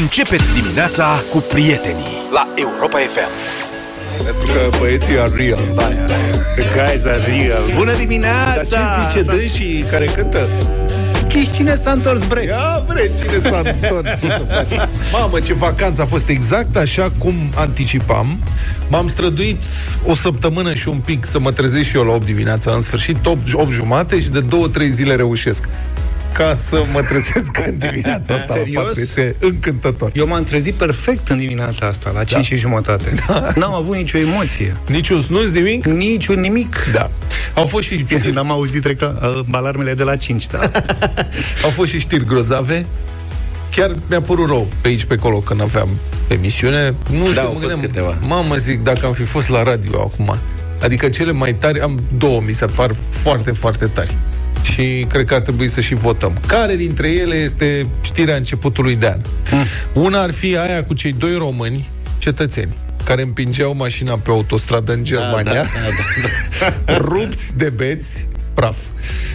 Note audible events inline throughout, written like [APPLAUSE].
Începeți dimineața cu prietenii la Europa FM. Pentru că băieții are real. The guys are real. Bună dimineața! Dar ce zice dânsii care cântă? Chiși cine s-a întors bre? Ia bre, cine s-a întors? Ce să faci? Mamă, ce vacanță a fost exact așa cum anticipam. M-am străduit o săptămână și un pic să mă trezesc și eu la 8 dimineața. În sfârșit, 8, 8 jumate și de 2-3 zile reușesc ca să mă trezesc în dimineața asta Serios? la 4. Este încântător. Eu m-am trezit perfect în dimineața asta, la 5 și jumătate. [LAUGHS] N-am avut nicio emoție. Niciun snus, nimic? Niciun nimic. Da. Au fost și știri, N-am auzit treca uh, alarmele de la 5, da. [LAUGHS] au fost și știri grozave. Chiar mi-a părut rău pe aici, pe acolo, când aveam emisiune. Nu știu, au mă fost gândeam, câteva. Mamă, zic, dacă am fi fost la radio acum. Adică cele mai tari, am două, mi se par foarte, foarte tari. Și cred că ar trebui să și votăm. Care dintre ele este știrea începutului de an? Una ar fi aia cu cei doi români, cetățeni, care împingeau mașina pe autostradă în Germania, da, da, da, [LAUGHS] rupți de beți, praf.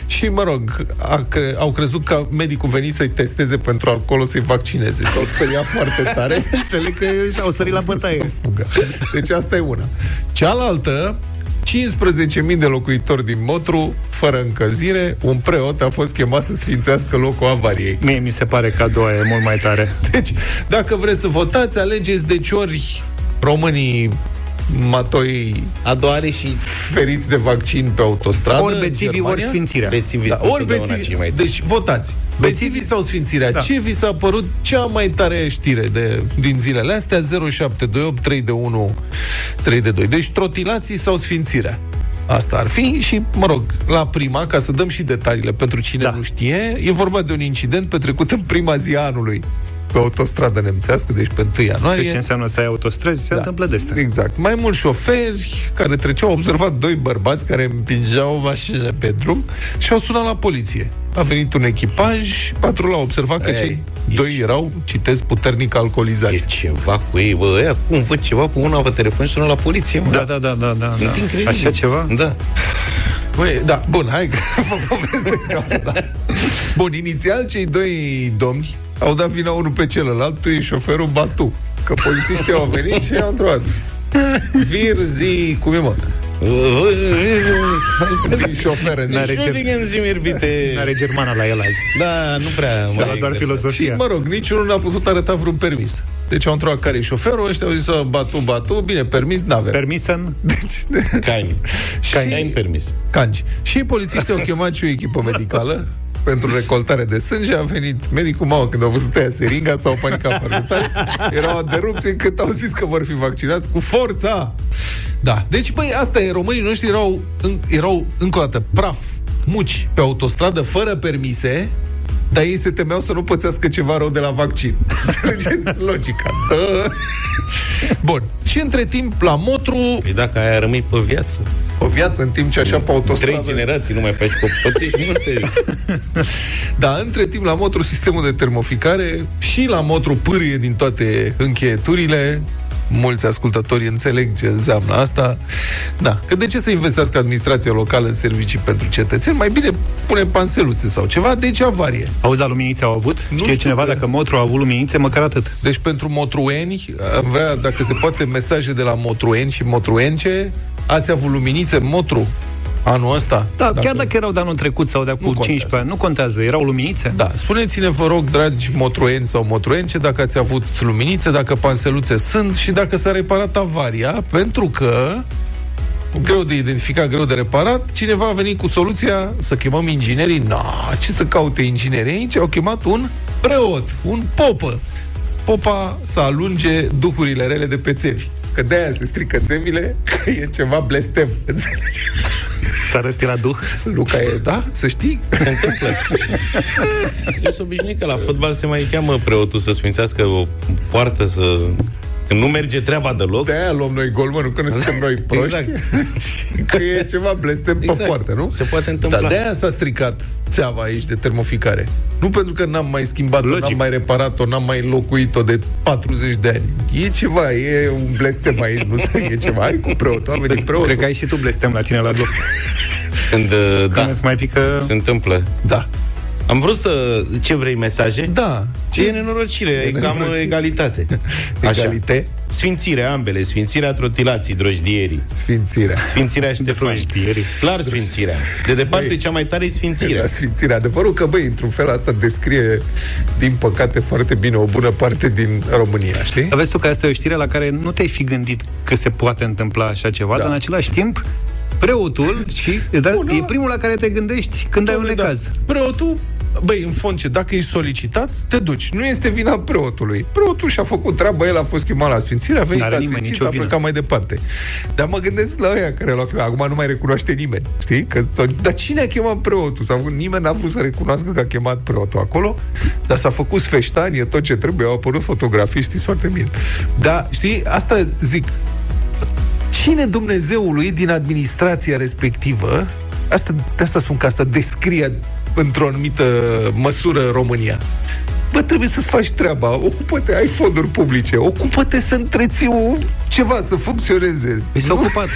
Și, mă rog, a cre- au crezut că medicul venit să-i testeze pentru alcool, o să-i vaccineze. S-au speriat foarte tare. [LAUGHS] Înțeleg că au sărit la bătaie. Să fugă. Deci asta e una. Cealaltă, 15.000 de locuitori din Motru, fără încălzire, un preot a fost chemat să sfințească locul avariei. Mie mi se pare că a doua e mult mai tare. Deci, dacă vreți să votați, alegeți deci ori românii matoi A doua are și feriți de vaccin pe autostradă. Ori în bețivii, ori Germania. sfințirea. bețivii Da, sunt ori întotdeauna bețivii, cei mai deci votați. Bețivii sau sfințirea? Da. Ce vi s-a părut cea mai tare știre de, din zilele astea? 0728 3 de 1 3 de 2. Deci trotilații sau sfințirea? Asta ar fi și, mă rog, la prima, ca să dăm și detaliile pentru cine Da. nu știe, e vorba de un incident petrecut în prima zi a anului pe autostradă nemțească, deci pe 1 ianuarie. Deci ce înseamnă să ai autostrăzi? Se Da. întâmplă de astea. Exact. Mai mulți șoferi care treceau, au observat doi bărbați care împingeau o mașină pe drum și au sunat la poliție. A venit un echipaj, patrula a observat că Ei, cei e doi ce- erau, citesc, puternic E alcoolizați. ceva cu ei, bă, ăia cum văd ceva pe una pe telefon și sună la poliție, mă. Da, da, da, da, da. E da. incredibil. Așa ceva? Da. Băi, da, bun, hai că [LAUGHS] vă povestesc asta. Bun, inițial cei doi domni au dat vina unul pe celălalt, tu e șoferul Batu. Că polițiștii au venit și au întrebat. Virzi, cum e mă? Zi șofer în N-are ce- Entschuldigen Are germana la el azi. Da, nu prea Și mai doar exersat. Și, filozofia. mă rog, niciunul n-a putut arăta vreun permis. Deci au întrebat care e șoferul, ăștia au zis, "Ă, batu, batu, bine, permis n-avem. Permisen? Deci, [LAUGHS] Cani. Cani permis. canci. Și polițiștii au chemat și o echipă medicală pentru recoltare de sânge. A venit medicul, mamă, când au văzut aia seringa, s-au panicat foarte tare. Erau aderupți încât au zis că vor fi vaccinați cu forța. Da. Deci, băi, asta e, românii noștri erau, în, erau încă o dată, praf, muci pe autostradă, fără permise, dar ei se temeau să nu pățească ceva rău de la vaccin. [LAUGHS] Înțelegeți logica. Da. [LAUGHS] Bun. Și între timp, la Motru, Păi dacă aia rămâi pe viață. o viață în timp ce așa pe autostradă... Trei generații nu mai faci copățești multe. [LAUGHS] Da, între timp la Motru sistemul de termoficare și la Motru pârie din toate încheieturile. Mulți ascultători înțeleg ce înseamnă asta. Da, că de ce să investească administrația locală în servicii pentru cetățeni? Mai bine pune panseluțe sau ceva, deci avarie. Auzi, la luminițe au avut? Nu Știe știu cineva că- dacă Motru a avut luminițe? Măcar atât. Deci pentru motrueni, am vrea, dacă se poate, mesaje de la motrueni și motruence. Ați avut luminițe în Motru anul ăsta? Da, chiar dacă erau de anul trecut sau de acum contează. 15 ani, nu contează, erau luminițe? Da, spuneți-ne, vă rog, dragi motrueni sau motruence, dacă ați avut luminițe, dacă panseluțe sunt și dacă s-a reparat avaria, pentru că greu de identificat, greu de reparat, cineva a venit cu soluția să chemăm inginerii. No, ce să caute inginerii aici? Au chemat un preot, un popă. Popa să alunge duhurile rele de pe țevi. Că de-aia se strică țevile, [LAUGHS] că e ceva blestem. [LAUGHS] Înțelegi? S-a răstilat duh? Luca e, da? Să știi? Se întâmplă. Eu sunt obișnuit că la fotbal se mai cheamă preotul să sfințească o poartă, să... Când nu merge treaba deloc, De-aia luăm noi gol, mă, nu că nu suntem [LAUGHS] noi proști. Exact. că e ceva blestem pe Exact. poartă, nu? Se poate întâmpla. Dar de-aia s-a stricat țeava aici de termoficare. Nu pentru că n-am mai schimbat-o, Logic. n-am mai reparat-o, n-am mai locuit-o de 40 de ani. E ceva, e un blestem aici, nu se e ceva. Hai cu preotul, a venit preotul. Cred că ai și tu blestem la tine la duh. [LAUGHS] când, uh, Când da, îți mai pică... se întâmplă. Da. Am vrut să... Ce vrei, mesaje? Da. Ce e nenorocire, e cam nenorocire. egalitate. [LAUGHS] Egalite, Sfințirea ambele, sfințirea trotilații, drojdierii. sfințirea. Sfințirea Ștefani. Clar sfințirea. De departe, Băi. cea mai tare e sfințirea. La sfințirea. Adevărul că, băi, într-un fel asta descrie, din păcate, foarte bine o bună parte din România, știi? Dar vezi tu că asta e o știre la care nu te-ai fi gândit că se poate întâmpla așa ceva, Da. dar în același timp preotul [LAUGHS] și da, Bun, e ăla- primul la care te gândești când ai un Dom'le, necaz. Da. Preotul, băi, în fond ce, dacă ești solicitat, te duci. Nu este vina preotului. Preotul și-a făcut treaba, el a fost chemat la sfințire, a venit N-are la nimeni sfințit, nicio a vină. plecat mai departe. Dar mă gândesc la ăia care l-au chemat. Acum nu mai recunoaște nimeni, știi? Că, sau, dar cine a chemat preotul? Sau nimeni n-a vrut să recunoască că a chemat preotul acolo, dar s-a făcut sfeștanie, tot ce trebuie, au apărut fotografii, știți foarte bine. Dar, știi, asta zic, cine Dumnezeului din administrația respectivă, asta, de asta spun că asta descrie într-o anumită măsură România. Bă, trebuie să-ți faci treaba, ocupă-te, ai fonduri publice, ocupă-te să întreții o, ceva, să funcționeze. Păi s-a Nu? ocupat.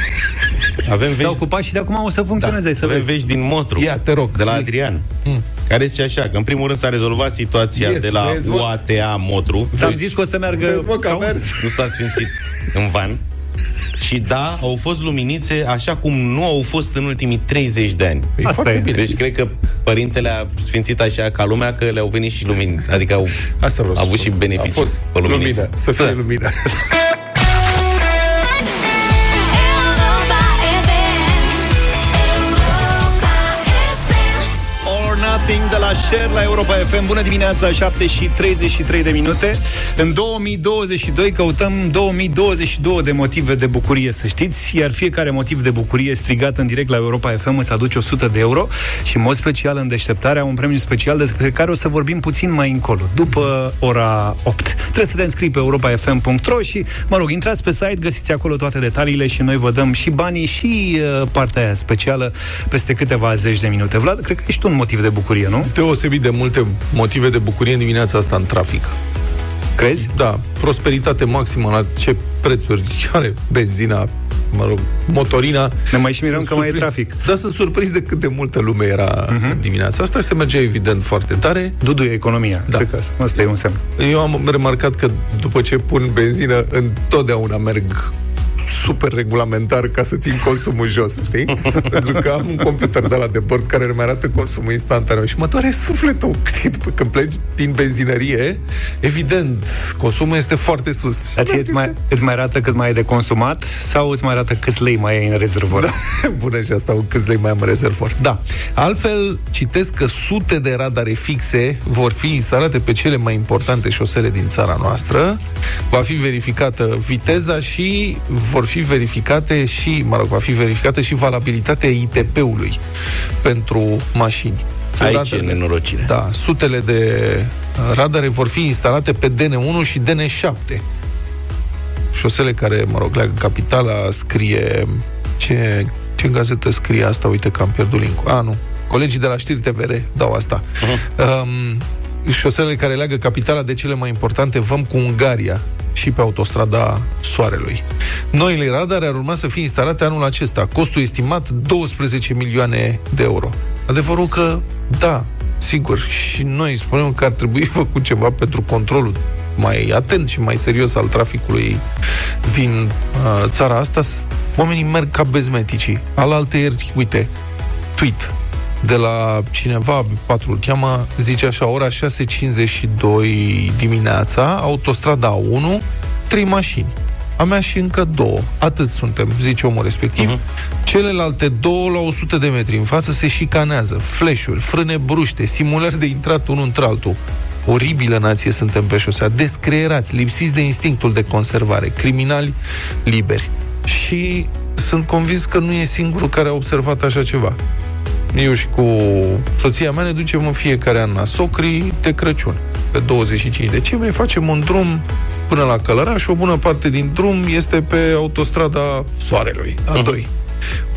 [LAUGHS] Avem S-a vești, ocupat și de acum o să funcționeze, ai să avem vezi. vești din Motru. Ia, te rog, De la zi. Adrian. Care zice așa, că în primul rând s-a rezolvat situația Este, de la vezi, mă? UATA Motru. Ți-am zis că o să meargă Vezi, mă, că a ca un- mers. Nu s-a sfințit în van. [LAUGHS] Și da, au fost luminițe așa cum nu au fost în ultimii 30 de ani. Păi Asta e. Bine. Deci cred că părintele a sfințit așa ca lumea că le-au venit și lumini. Adică au Asta vreau avut și beneficii. A fost pe luminița. Lumina, să fie da. lumina. 9 la Cher la Europa FM. Bună dimineața, 7 și 33 de minute. În 2022 căutăm 2022 de motive de bucurie, să știți, iar fiecare motiv de bucurie strigat în direct la Europa FM îți aduce 100 de euro și, în mod special, în deșteptarea, un premiu special despre care o să vorbim puțin mai încolo, după ora 8. Trebuie să te înscrii pe europafm.ro și, mă rog, intrați pe site, găsiți acolo toate detaliile și noi vă dăm și banii și uh, partea aia specială peste câteva zeci de minute. Vlad, cred că ești un motiv de bucurie, nu? Deosebit de multe motive de bucurie în dimineața asta în trafic. Crezi? Da, prosperitate maximă la ce prețuri [LAUGHS] are benzina, mă rog, motorina. Ne mai și mirăm Sunt că mai e surprins- trafic. Dar sunt surprins de cât de multă lume era uh-huh. în dimineața asta. Se mergea evident foarte tare. Dudu e economia. Da. Cred că asta, asta e un semn. Eu am remarcat că după ce pun benzină, întotdeauna merg super regulamentar ca să țin consumul jos, știi? [LAUGHS] Pentru că am un computer de la de bord care îmi arată consumul instantaneu și mă doare sufletul, [LAUGHS] știi? După când pleci din benzinărie, evident, consumul este foarte sus. Dar ție îți mai, îți mai arată cât mai ai de consumat sau îți mai arată câți lei mai ai în rezervor? Da, [LAUGHS] bună și asta, câți lei mai am în rezervor. Da. Altfel, citesc că sute de radare fixe vor fi instalate pe cele mai importante șosele din țara noastră. Va fi verificată viteza și vor fi verificate și, mă rog, va fi verificată și valabilitatea ITP-ului pentru mașini. Aici e Radarele- nenorocire. Da, sutele de radare vor fi instalate pe DN1 și DN7 șosele care, mă rog, leagă capitala, scrie... Ce, ce gazetă scrie asta? Uite că am pierdut link A, nu. Colegii de la Știri TVR dau asta. Um, șoselele care leagă capitala de cele mai importante văm cu Ungaria și pe autostrada Soarelui. Noile radare ar urma să fie instalate anul acesta. Costul estimat 12 milioane de euro. Adevărul că, da, sigur, și noi spunem că ar trebui [LAUGHS] făcut ceva pentru controlul mai atent și mai serios al traficului din uh, țara asta. S- Oamenii merg ca bezmeticii. Alaltă ieri, uite, tweet de la cineva, patru îl cheamă, zice așa, ora 6.52 dimineața, autostrada 1, trei mașini. A mea și încă două. Atât suntem, zice omul respectiv. Uh-huh. Celelalte două la 100 de metri în față se șicanează. Flash-uri, frâne bruște, simulări de intrat unul într-altul. Oribilă nație suntem pe șosea, descreierați, lipsiți de instinctul de conservare, criminali liberi. Și sunt convins că nu e singurul care a observat așa ceva. Eu și cu soția mea ne ducem în fiecare an la Socri de Crăciun. Pe 25 decembrie facem un drum până la Călăraș. O bună parte din drum este pe autostrada Soarelui, A2.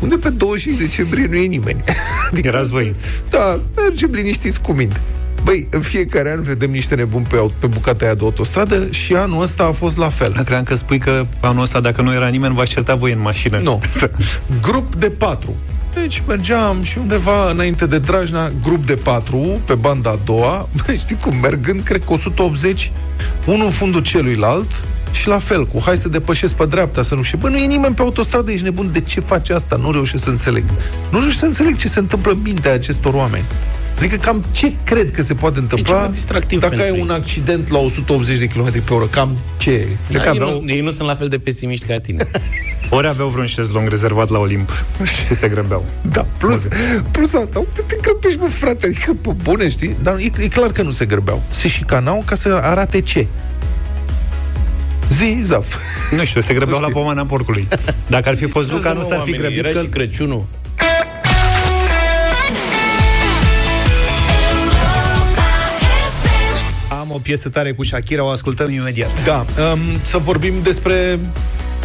Unde pe 25 decembrie nu e nimeni. [LAUGHS] Adică, Erați voi. Da, mergem liniștiți cu minte. Băi, în fiecare an vedem niște nebuni pe, au- pe bucata aia de autostradă și anul ăsta a fost la fel. Cream că spui că anul ăsta, dacă nu era nimeni, v-aș certa voi în mașină. Nu. [LAUGHS] Grup de patru. Deci mergeam și undeva înainte de Drajna, grup de patru, pe banda a doua, [LAUGHS] știi cum, mergând, cred că 180, unul în fundul celuilalt, și la fel, cu hai să depășesc pe dreapta, să nu știu. Bă, nu e nimeni pe autostradă, ești nebun, de ce face asta? Nu reușesc să înțeleg. Nu reușesc să înțeleg ce se întâmplă în mintea acestor oameni. Adică cam ce cred că se poate întâmpla ceva distractiv dacă ai pentru un ei. accident la 180 de km pe oră? Cam ce? Cred că Da, ei, aveau... nu, ei nu sunt la fel de pesimiști ca tine. [LAUGHS] Ori aveau vreun șezlong rezervat la Olimp și se grăbeau. Da, plus, plus asta, uite, te grăbești, bă, frate, adică, pe bune, știi? Dar e, e clar că nu se grăbeau. Se șicanau ca să arate ce? Zi, zaf. Nu știu, se grăbeau la pomana porcului. Dacă ar fi fost Luca, nu s-ar fi Oamenii, grăbit. Era Că... și Crăciunul. Am o piesă tare cu Shakira, o ascultăm imediat. Da, um, să vorbim despre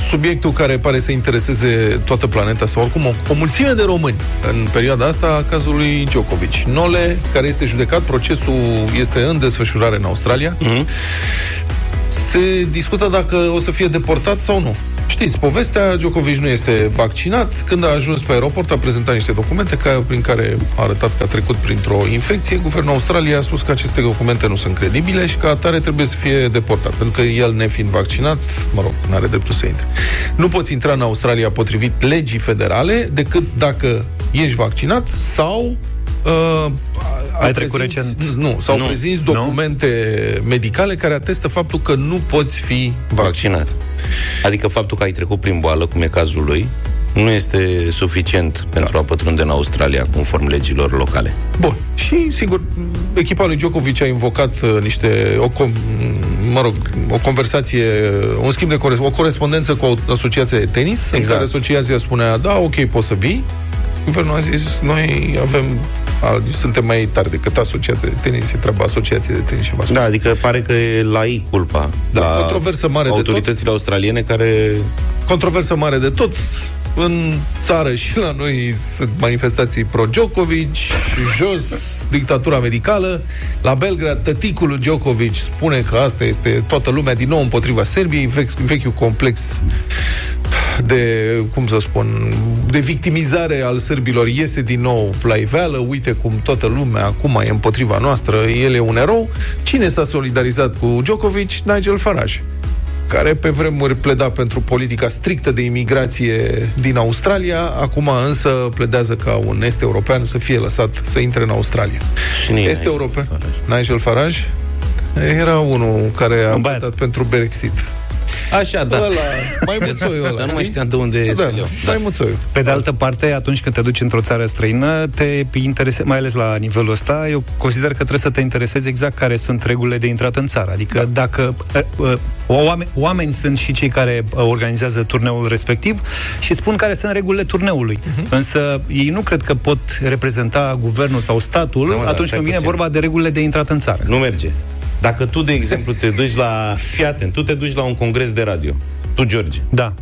subiectul care pare să intereseze toată planeta sau oricum o, o mulțime de români în perioada asta, cazul lui Djokovic. Nole, care este judecat, procesul este în desfășurare în Australia. Mhm. Se discută dacă o să fie deportat sau nu. Știți, povestea, Djokovic nu este vaccinat. Când a ajuns pe aeroport, a prezentat niște documente ca, prin care a arătat că a trecut printr-o infecție. Guvernul Australiei a spus că aceste documente nu sunt credibile și că atare trebuie să fie deportat. Pentru că el, nefiind vaccinat, mă rog, nu are dreptul să intre. Nu poți intra în Australia potrivit legii federale decât dacă ești vaccinat sau Uh, a, Ai trecut prezinți- recent? Nu, sau Nu. prezinți Nu? documente medicale care atestă faptul că nu poți fi Vaccinat. Adică faptul că ai trecut prin boală, cum e cazul lui, nu este suficient pentru a pătrunde în Australia conform legilor locale. Bun. Și, sigur, echipa lui Djokovic a invocat uh, niște, o, com, mă rog, o conversație, un schimb de cores- o corespondență cu o asociație de tenis, exact. în Exact. care asociația spunea, da, ok, poți să vii. Guvernul a zis, noi avem, a, suntem mai tari decât asociația de tenis, e treaba asociației de tenis și v-a spus. Da, adică pare că e la ei culpa. Da, la controversă mare de autoritățile australiene care controversă mare de tot. În țară și la noi sunt manifestații pro-Djokovic, jos dictatura medicală. La Belgrad, tăticul lui Djokovic spune că asta este toată lumea din nou împotriva Serbiei, vechi, vechiul complex de, cum să spun, de victimizare al sârbilor iese din nou la iveală, uite cum toată lumea acum e împotriva noastră, el e un erou. Cine s-a solidarizat cu Djokovic? Nigel Farage care pe vremuri pleda pentru politica strictă de imigrație din Australia, acum însă pledează ca un est european să fie lăsat să intre în Australia. Cine e Este Nigel european. Farage? Nigel Farage era unul care a Un băiat. votat pentru Brexit. Așa, da. Ăla, mai muțoiul ăla, Dar nu mai știi? știam de unde Da, să le iau. mai muțoiul. Pe de altă parte, atunci când te duci într-o țară străină, te interese, mai ales la nivelul ăsta, eu consider că trebuie să te interesezi exact care sunt regulile de intrat în țară. Adică da. dacă uh, uh, oameni, oameni sunt și cei care uh, organizează turneul respectiv și spun care sunt regulile turneului. Uh-huh. Însă ei nu cred că pot reprezenta guvernul sau statul Da, mă, dar atunci stai când vine puțin. vorba de regulile de intrat în țară. Nu merge. Dacă tu, de exemplu, te duci la... Fii atent, tu te duci la un congres de radio. Tu, George. Da.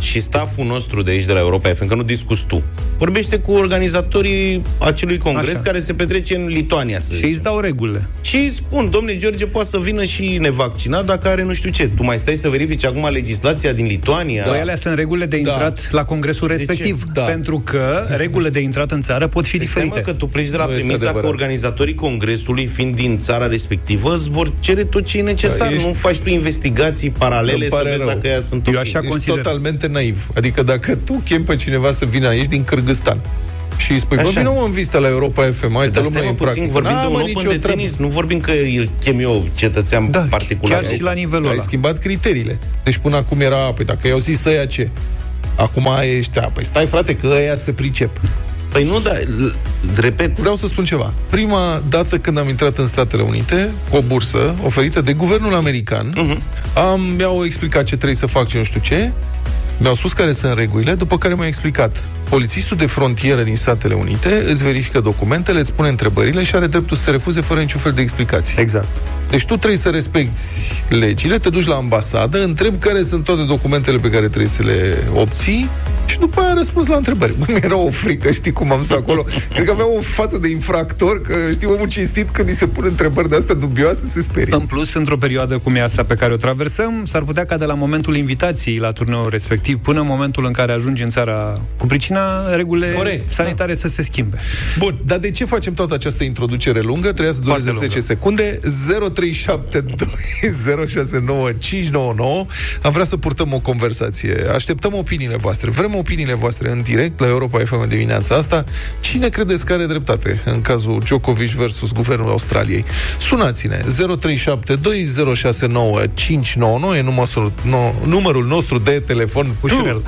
Și staful nostru de aici, de la Europa FM, că nu discuți tu, vorbește cu organizatorii acelui congres Așa. care se petrece în Lituania, să Și zicem. îți dau regulile. Și îi spun, domnule George, poate să vină și nevaccinat dacă are nu știu ce. Tu mai stai să verifici acum legislația din Lituania? Da. Alea sunt regulile de Da. intrat la congresul respectiv. Da. Pentru că regulile de intrat în țară pot fi Păi stai, mă, diferite. că tu pleci de la Nu este premisa că adevărat. organizatorii congresului, fiind din țara respectivă, îți vor cere tot ce e necesar. Da, ești- Nu faci tu investigații paralele Îmi să pare vezi rău. dacă ea sunt Eu ok. așa Ești consider. totalmente naiv. Adică dacă tu chemi pe cineva să vină aici din Cârgăstan și îi spui, bă, Așa. vină mă în vizită la Europa FM, hai, Dar dă stai lumea mă în puțin, practică. vorbim N-am, de un mă, open nicio de treabă. tenis, nu vorbim că îl chem eu cetățean Da, particular. chiar și la nivelul Ai ăla. schimbat criteriile. Deci până acum era, păi dacă i-au zis ăia ce? Acum ești, a, păi stai frate că ăia se pricep. Păi nu, dar, l- repet, Vreau să spun ceva. Prima dată când am intrat în Statele Unite, cu o bursă oferită de guvernul american, Mhm. am, mi-au explicat ce trebuie să fac, ce nu știu ce, mi-au spus care sunt regulile, după care mi-au explicat. Polițistul de frontieră din Statele Unite îți verifică documentele, îți pune întrebările și are dreptul să te refuze fără niciun fel de explicație. Exact. Deci tu trebuie să respecti legile, te duci la ambasadă, întrebi care sunt toate documentele pe care trebuie să le obții Și după aia a răspuns la întrebări. [LAUGHS] Bă, mi-era o frică, știi cum am stat acolo? Cred că avea o față de infractor, că știi, omul cinstit când îi se pun întrebări de astea dubioase, se sperie. În plus, într-o perioadă cum e asta pe care o traversăm, s-ar putea ca de la momentul invitației la turneul respectiv până în momentul în care ajungi în țara cu pricina, regulile Corect, sanitare da. să se schimbe. Bun, dar de ce facem toată această introducere lungă? Trebuia să dureze Foarte 10 secunde. 0372069599. [LAUGHS] Am vrea să purtăm o conversație. Așteptăm opiniile voastre. Vrem opiniile voastre în direct la Europa FM în dimineața asta. Cine credeți că are dreptate în cazul Djokovic versus Guvernul Australiei? Sunați-ne 0372069599 e numărul, no, numărul nostru de telefon Ușurel.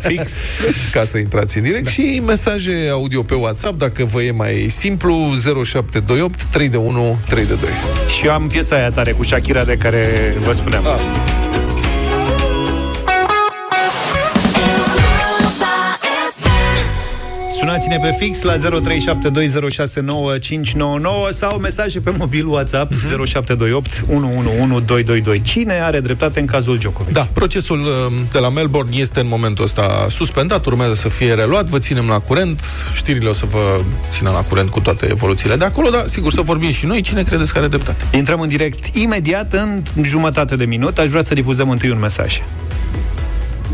fix [LAUGHS] ca să intrați în direct da. și mesaje audio pe WhatsApp dacă vă e mai simplu 0728 3 de 1 3 de 2. Și eu am piesa aia tare cu Shakira de care vă spuneam. Ah. Sunați-ne pe fix la 0372069599 sau mesaje pe mobil WhatsApp 0728 111222. Cine are dreptate în cazul Djokovic? Da, procesul um, de la Melbourne este în momentul ăsta suspendat, urmează să fie reluat, vă ținem la curent, știrile o să vă țină la curent cu toate evoluțiile de acolo, dar sigur să vorbim și noi, cine credeți că are dreptate? Intrăm în direct imediat în jumătate de minut. Aș vrea să difuzăm întâi un mesaj.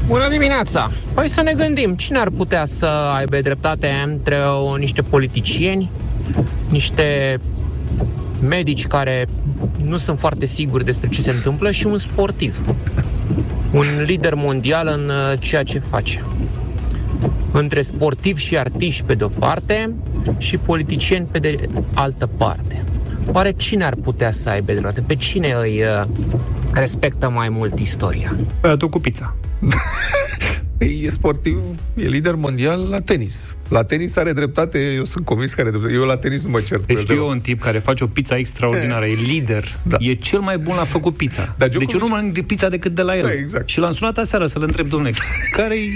Bună dimineața! Păi să ne gândim, cine ar putea să aibă dreptate între o, niște politicieni, niște medici care nu sunt foarte siguri despre ce se întâmplă și un sportiv. Un lider mondial în uh, ceea ce face. Între sportivi și artiști pe de-o parte și politicieni pe de altă parte. Oare cine ar putea să aibă dreptate? Pe cine îi uh, respectă mai mult istoria? Băiatul cu pizza. [LAUGHS] Păi, E sportiv, e lider mondial la tenis. La tenis are dreptate, eu sunt convins că are dreptate. Eu la tenis nu mă cert. cu Deci el știu deloc. eu un tip care face o pizza extraordinară, e lider, Da. e cel mai bun la făcut pizza. Dar deci eu Djokovic- nu mănânc de pizza decât de la el. Da, exact. Și l-am sunat aseară să-l întreb, domnule, [LAUGHS] care-i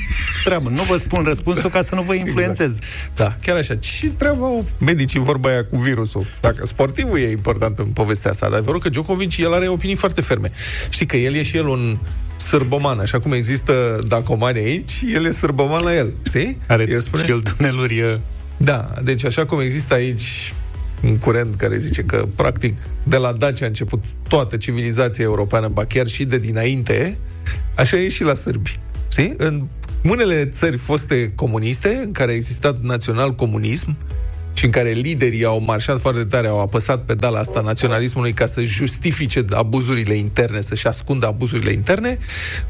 treabă? Nu vă spun răspunsul ca să nu vă influențez. Da, chiar așa. Ce treabă au medicii în vorba aia cu virusul? Dacă sportivul e important în povestea asta, dar adevărul că Djokovic, el are opinii foarte ferme. Știi că el e și el un sârboman, așa cum există dacomani aici, el e sârboman la el, știi? Are el spune... și el tuneluri... uh, Da, deci așa cum există aici un curent care zice că, practic, de la Dacia a început toată civilizația europeană, ba chiar și de dinainte, așa e și la sârbi. Știi? În unele țări foste comuniste, în care a existat național-comunism, și în care liderii au marșat foarte tare, au apăsat pedala asta naționalismului ca să justifice abuzurile interne, să-și ascundă abuzurile interne,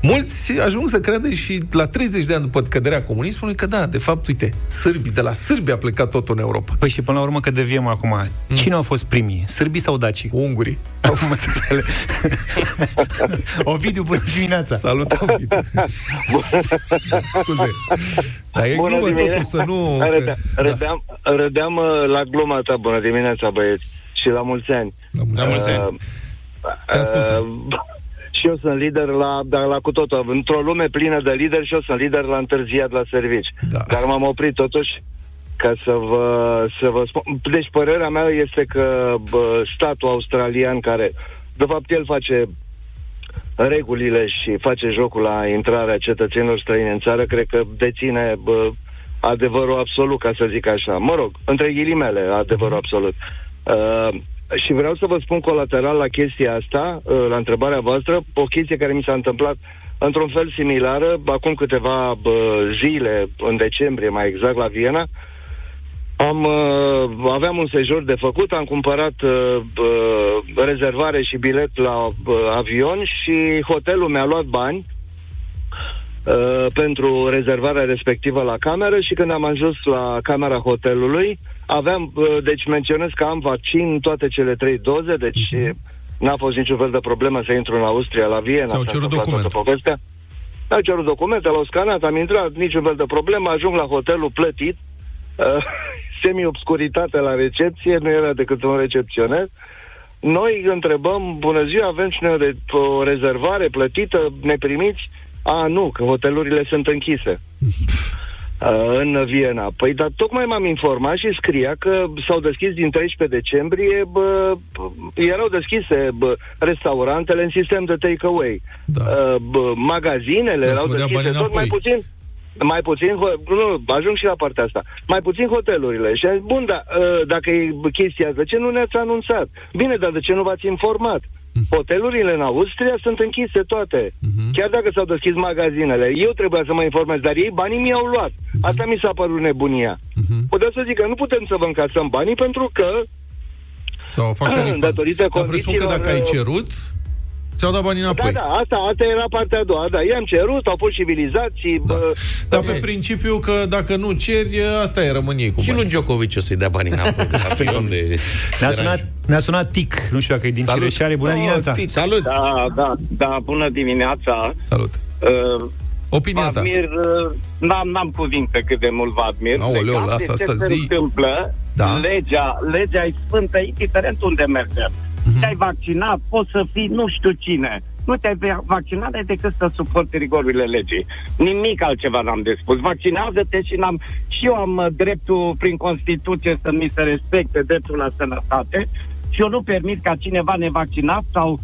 mulți ajung să creadă și la 30 de ani după căderea comunismului că da, de fapt, uite, sârbii, de la sârbi a plecat totul în Europa. Păi și până la urmă că deviem acum, cine au fost primii? Sârbii sau dacii? Ungurii. [LAUGHS] Au fost ele. [LAUGHS] Ovidiu, bună dimineața! Salut, Ovidiu. [LAUGHS] Scuze. Dar e Bună glumă dimineața. totul, să nu... Râdeam, că- râdeam, râdeam uh, la gluma ta, bună dimineața băieți, și la mulți ani. La mulți La ani. mulți ani. Uh, Te ascultă. uh, și eu sunt lider la, dar la cu totul. Într-o lume plină de lideri și eu sunt lider la întârziat la servici. Da. Dar m-am oprit totuși ca să vă, să vă spun. Deci părerea mea este că bă, statul australian care, de fapt, el face regulile și face jocul la intrarea cetățenilor străini în țară, cred că deține bă, adevărul absolut, ca să zic așa. Mă rog, între ghilimele, adevărul absolut. Uh, și vreau să vă spun colateral la chestia asta, uh, la întrebarea voastră, o chestie care mi s-a întâmplat într-un fel similară, acum câteva bă, zile, în decembrie mai exact, la Viena, am, uh, aveam un sejur de făcut, am cumpărat uh, uh, rezervare și bilet la uh, avion și hotelul mi-a luat bani uh, pentru rezervarea respectivă la cameră și când am ajuns la camera hotelului, aveam, uh, deci menționez că am vaccin toate cele trei doze, deci uh, n-a fost niciun fel de problemă să intru în Austria, la Viena. Ți-au s-a cerut întâmplat toată document. Povestea. Mi-au cerut documente, l-au scanat, am intrat, niciun fel de problemă, ajung la hotelul plătit, uh, [LAUGHS] semi-obscuritate la recepție, nu era decât un recepționer. Noi întrebăm, bună ziua, avem și noi de, o rezervare plătită, ne primiți? A, nu, că hotelurile sunt închise. [LAUGHS] Uh, în Viena. Păi, dar tocmai m-am informat și scria că s-au deschis din 13 decembrie, bă, bă, erau deschise bă, restaurantele în sistem de take-away. Da. Uh, bă, magazinele Dar să erau vă dea deschise bani tot mai înapoi. puțin mai puțin, ho- nu, ajung și la partea asta, mai puțin hotelurile. Și am zis, bun, da, uh, dacă e chestia asta, de ce nu ne-ați anunțat? Bine, dar de ce nu v-ați informat? Hotelurile în Austria sunt închise toate. Chiar dacă s-au deschis magazinele. Eu trebuia să mă informez, dar ei banii mi-au luat. Asta mi s-a părut nebunia. Puteți să zic că nu putem să vă încasăm banii pentru că Sau fac tarifat. [CLEARS THROAT] Datorită Dar presupun că dacă ai condițiilor, cerut, ți-au dat banii Da, înapoi. da, asta, asta era partea a doua. Da, i-am cerut, au fost civilizați și... Da. bă, Dar pe principiu că dacă nu ceri, asta e, rămân ei cu Și banii. lui Djokovic o să-i dea banii înapoi. [LAUGHS] Asta e om de... Ne-a sunat, ne-a sunat Tic, nu știu dacă e din Salut. Cireșare. Bună Oh, dimineața! Tic, Salut! Da, da, da, bună dimineața. Salut. Uh, Opinia vă ta. admir, uh, n-am, n-am cuvinte cât de mult vă admir. Aoleu, Legat de lasă ce asta, se zi. întâmplă, Da. legea, legea e sfântă, indiferent unde mergem. Mhm. Te-ai vaccinat, poți să fii nu știu cine. Nu te-ai va- vaccinat ai decât să suporti rigorile legii. Nimic altceva n-am de spus. Vaccinează-te și, n-am, și eu am uh, dreptul prin Constituție să mi se respecte dreptul la sănătate și eu nu permit ca cineva nevaccinat sau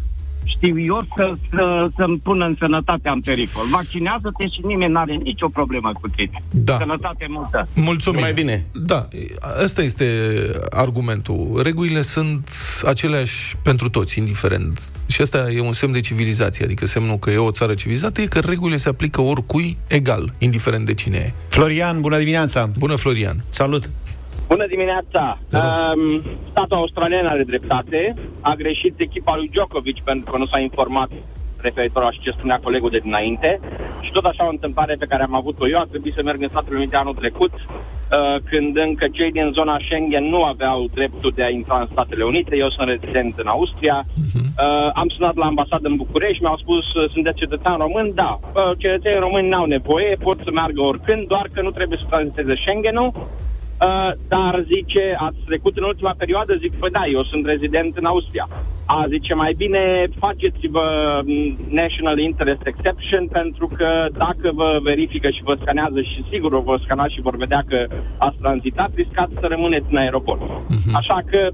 știu eu să, să, să-mi pună în sănătatea în pericol. Vaccinează-te și nimeni nu are nicio problemă cu tine. Da. Sănătate multă. Mulțumim. Mai bine. Da, ăsta este argumentul. Regulile sunt aceleași pentru toți, indiferent. Și asta e un semn de civilizație, adică semnul că e o țară civilizată e că regulile se aplică oricui egal, indiferent de cine e. Florian, bună dimineața! Bună, Florian! Salut! Bună dimineața! Te rog. Um, statul australian are dreptate. A greșit echipa lui Djokovic pentru că nu s-a informat referitor la ce spunea colegul de dinainte. Și tot așa o întâmplare pe care am avut-o eu a trebuit să merg în Statele Unite anul trecut, uh, când încă cei din zona Schengen nu aveau dreptul de a intra în Statele Unite. Eu sunt rezident în Austria. Uh, am sunat la ambasadă în București, mi-au spus, uh, sunteți cetățean român? Da. Uh, cetățenii români n-au nevoie, pot să meargă oricând, doar că nu trebuie să tranziteze Schengenul. Uh, dar zice, ați trecut în ultima perioadă? Zic, păi da, eu sunt rezident în Austria. A, zice, mai bine faceți-vă mm, National Interest Exception pentru că dacă vă verifică și vă scanează și sigur o vă scana și vor vedea că ați tranzitat, riscați să rămâneți în aeroport. Așa că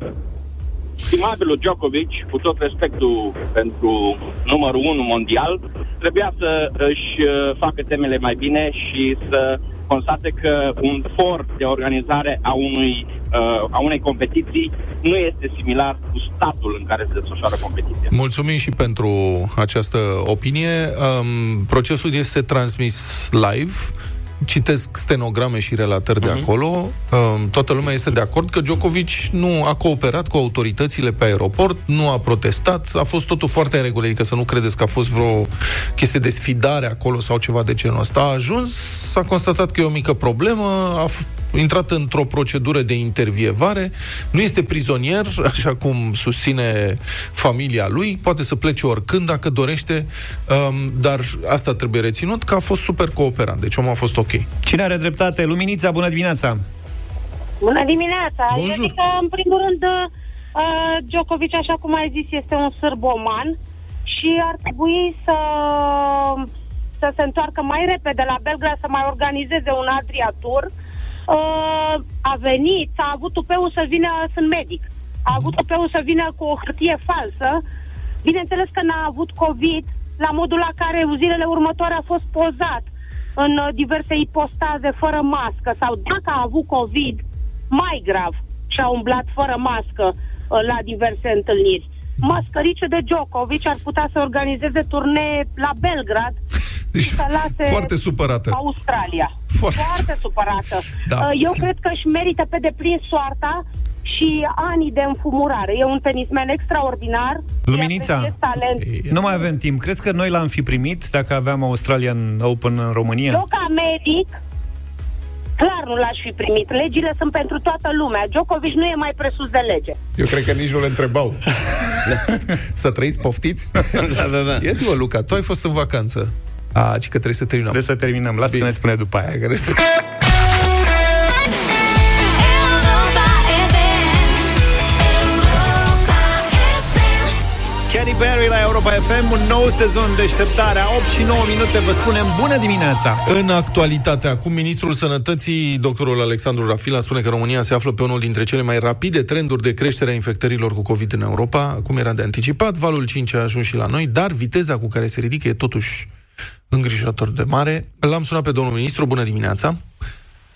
stimabilul Djokovic, cu tot respectul pentru numărul 1 mondial, trebuia să își uh, facă temele mai bine și să constate că un for de organizare a, unui, uh, a unei competiții nu este similar cu statul în care se desfășoară competiția. Mulțumim și pentru această opinie. Um, procesul este transmis live. Citesc stenograme și relatări de acolo. Um, toată lumea este de acord că Djokovic nu a cooperat cu autoritățile pe aeroport, nu a protestat, a fost totul foarte în regulă, adică să nu credeți că a fost vreo chestie de sfidare acolo sau ceva de genul ăsta. A ajuns, s-a constatat că e o mică problemă, a f- intrat într-o procedură de intervievare, nu este prizonier, [LAUGHS] așa cum susține familia lui, poate să plece oricând dacă dorește, um, dar asta trebuie reținut, că a fost super cooperant, deci omul a fost ok. Cine are dreptate? Luminița, bună dimineața! Bună dimineața! Eu Bonjour. zic că, în primul rând, uh, Djokovic, așa cum ai zis, este un sârboman și ar trebui să, să se întoarcă mai repede la Belgrad, să mai organizeze un Adria Tour. Uh, a venit, a avut tupeu să vină, sunt medic, a avut tupeu să vină cu o hârtie falsă. Bineînțeles că n-a avut COVID, la modul la care zilele următoare a fost pozat în uh, diverse ipostaze fără mască sau dacă a avut COVID, mai grav, și a umblat fără mască uh, la diverse întâlniri. Mascărice de Djokovic ar putea să organizeze turnee la Belgrad Deci, și să lase foarte supărată. Australia. Foarte Foarte supărată. Da. Uh, Eu cred că își merită pe deplin soarta și anii de înfumurare. E un tenismen extraordinar. Luminița. îi apreciez talent. Nu mai avem timp. Crezi că noi l-am fi primit dacă aveam Australian Open în România? Eu ca medic clar nu l-aș fi primit. Legile sunt pentru toată lumea. Djokovic nu e mai presus de lege. Eu cred că nici nu le întrebau. [LAUGHS] să trăiți, poftiți? da, da, da. Ia zi Luca, tu ai fost în vacanță. A, ci că trebuie să terminăm. Trebuie să terminăm. Lasă că Bine. ne spune după aia. Hai, că ne- Europa FM. Europa FM. Katy Perry la Europa FM, un nou sezon deșteptarea, 8 și 9 minute, vă spunem bună dimineața! În actualitate, acum ministrul sănătății, doctorul Alexandru Rafila, spune că România se află pe unul dintre cele mai rapide trenduri de creștere a infectărilor cu COVID în Europa, cum era de anticipat. Valul 5 a ajuns și la noi, dar viteza cu care se ridică e totuși îngrijorător de mare. L-am sunat pe domnul ministru, bună dimineața.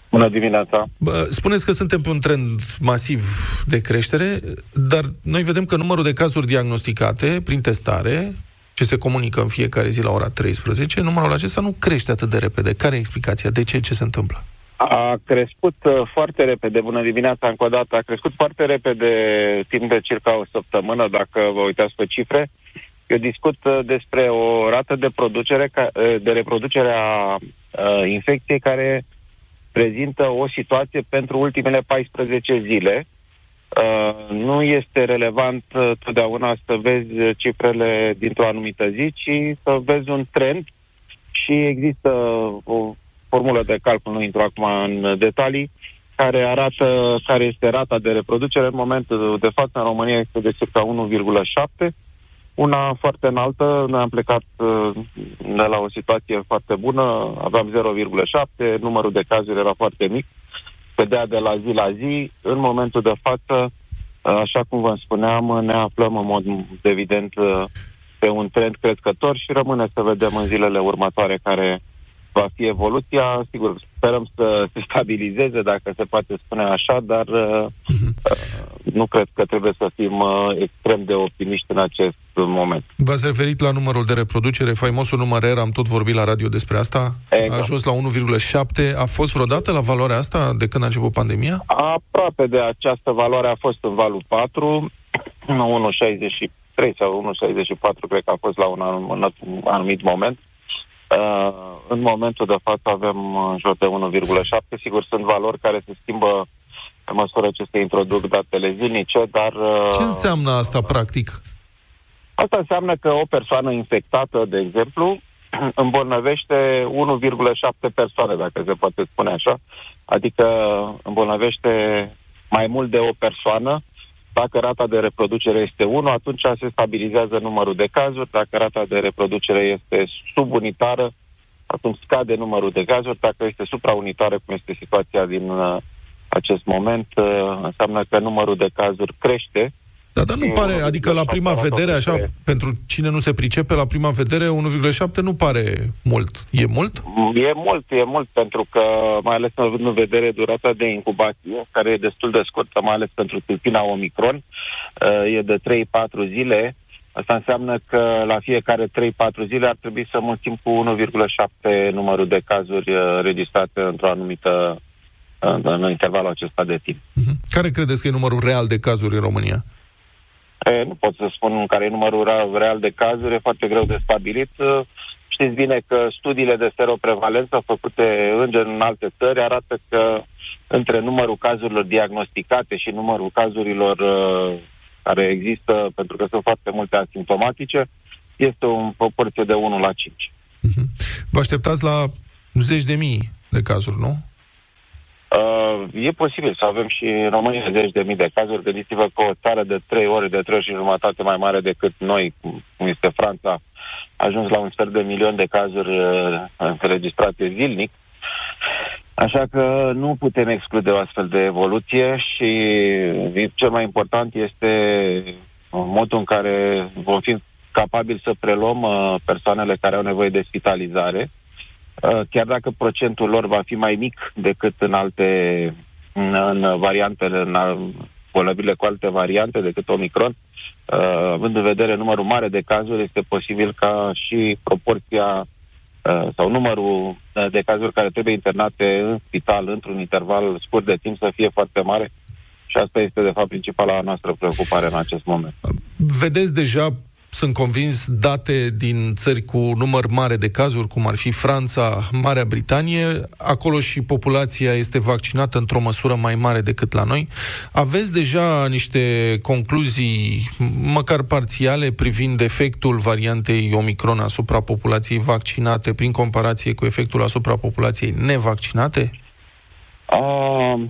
Bună dimineața. Bă, spuneți că suntem pe un trend masiv de creștere, dar noi vedem că numărul de cazuri diagnosticate prin testare, ce se comunică în fiecare zi la ora 13, numărul acesta nu crește atât de repede. Care e explicația? De ce? Ce se întâmplă? A crescut uh, foarte repede, bună dimineața încă o dată, a crescut foarte repede timp de circa o săptămână, dacă vă uitați pe cifre. Eu discut uh, despre o rată de, producere, ca- uh, de reproducere a uh, infecției care prezintă o situație pentru ultimele 14 zile. Uh, nu este relevant uh, totdeauna să vezi uh, cifrele dintr-o anumită zi, ci să vezi un trend și există o formulă de calcul, nu intru acum în detalii, care arată care este rata de reproducere. În momentul de față, în România este de circa 1,7, una foarte înaltă. Noi am plecat uh, de la o situație foarte bună, aveam 0,7, numărul de cazuri era foarte mic, scădea de la zi la zi. În momentul de față, uh, așa cum vă spuneam, ne aflăm în mod evident uh, pe un trend crescător și rămâne să vedem în zilele următoare care va fi evoluția. Sigur, sperăm să se stabilizeze, dacă se poate spune așa, dar uh, uh, nu cred că trebuie să fim uh, extrem de optimiști în acest moment. V-ați referit la numărul de reproducere, faimosul număr R, am tot vorbit la radio despre asta, Exact. a ajuns la 1,7. A fost vreodată la valoarea asta de când a început pandemia? Aproape de această valoare a fost în valul 4, 1,63 sau 1,64 cred că a fost la un anum- un anumit moment. Uh, în momentul de față avem în jur de 1,7. Sigur, sunt valori care se schimbă pe măsură ce se introduc datele zilnice, dar... uh, Ce înseamnă asta, practic? Asta înseamnă că o persoană infectată, de exemplu, [CLEARS THROAT] îmbolnăvește 1,7 persoane, dacă se poate spune așa. Adică îmbolnăvește mai mult de o persoană. Dacă rata de reproducere este 1, atunci se stabilizează numărul de cazuri. Dacă rata de reproducere este subunitară, atunci scade numărul de cazuri. Dacă este supraunitară, cum este situația din uh, acest moment, uh, înseamnă că numărul de cazuri crește. Da, dar nu E pare, 1,7 adică la prima arată vedere, așa, că- pentru cine nu se pricepe, la prima vedere 1,7 nu pare mult. E mult? E mult, e mult, pentru că, mai ales având în vedere durata de incubație, care e destul de scurtă, mai ales pentru tulpina Omicron, uh, e de 3-4 zile. Asta înseamnă că la fiecare 3-4 zile ar trebui să mulțim cu 1,7 numărul de cazuri uh, registrate într-o anumită în, în intervalul acesta de timp. Mhm. Care credeți că e numărul real de cazuri în România? E, nu pot să spun care e numărul ra- real de cazuri, e foarte greu de stabilit. Uh, Știți bine că studiile de seroprevalență făcute în, gen- în alte țări arată că între numărul cazurilor diagnosticate și numărul cazurilor uh, care există, pentru că sunt foarte multe asimptomatice, este o proporție de 1 la 5. Vă așteptați la zeci de mii de cazuri, nu? Uh, e posibil să avem și în România zeci de mii de cazuri. Gândiți-vă că o țară de trei ore, de trei ori și jumătate mai mare decât noi, cum este Franța, a ajuns la un sfert de milion de cazuri uh, înregistrate zilnic. Așa că nu putem exclude o astfel de evoluție și cel mai important este modul în care vom fi capabili să preluăm uh, persoanele care au nevoie de spitalizare, uh, chiar dacă procentul lor va fi mai mic decât în alte în, în variantele, în a- bolnăvile cu alte variante decât Omicron, uh, având în vedere numărul mare de cazuri, este posibil ca și proporția uh, sau numărul uh, de cazuri care trebuie internate în spital într-un interval scurt de timp să fie foarte mare și asta este, de fapt, principala noastră preocupare în acest moment. Vedeți deja, sunt convins, date din țări cu număr mare de cazuri, cum ar fi Franța, Marea Britanie. Acolo și populația este vaccinată într-o măsură mai mare decât la noi. Aveți deja niște concluzii, măcar parțiale, privind efectul variantei Omicron asupra populației vaccinate, prin comparație cu efectul asupra populației nevaccinate? Uh,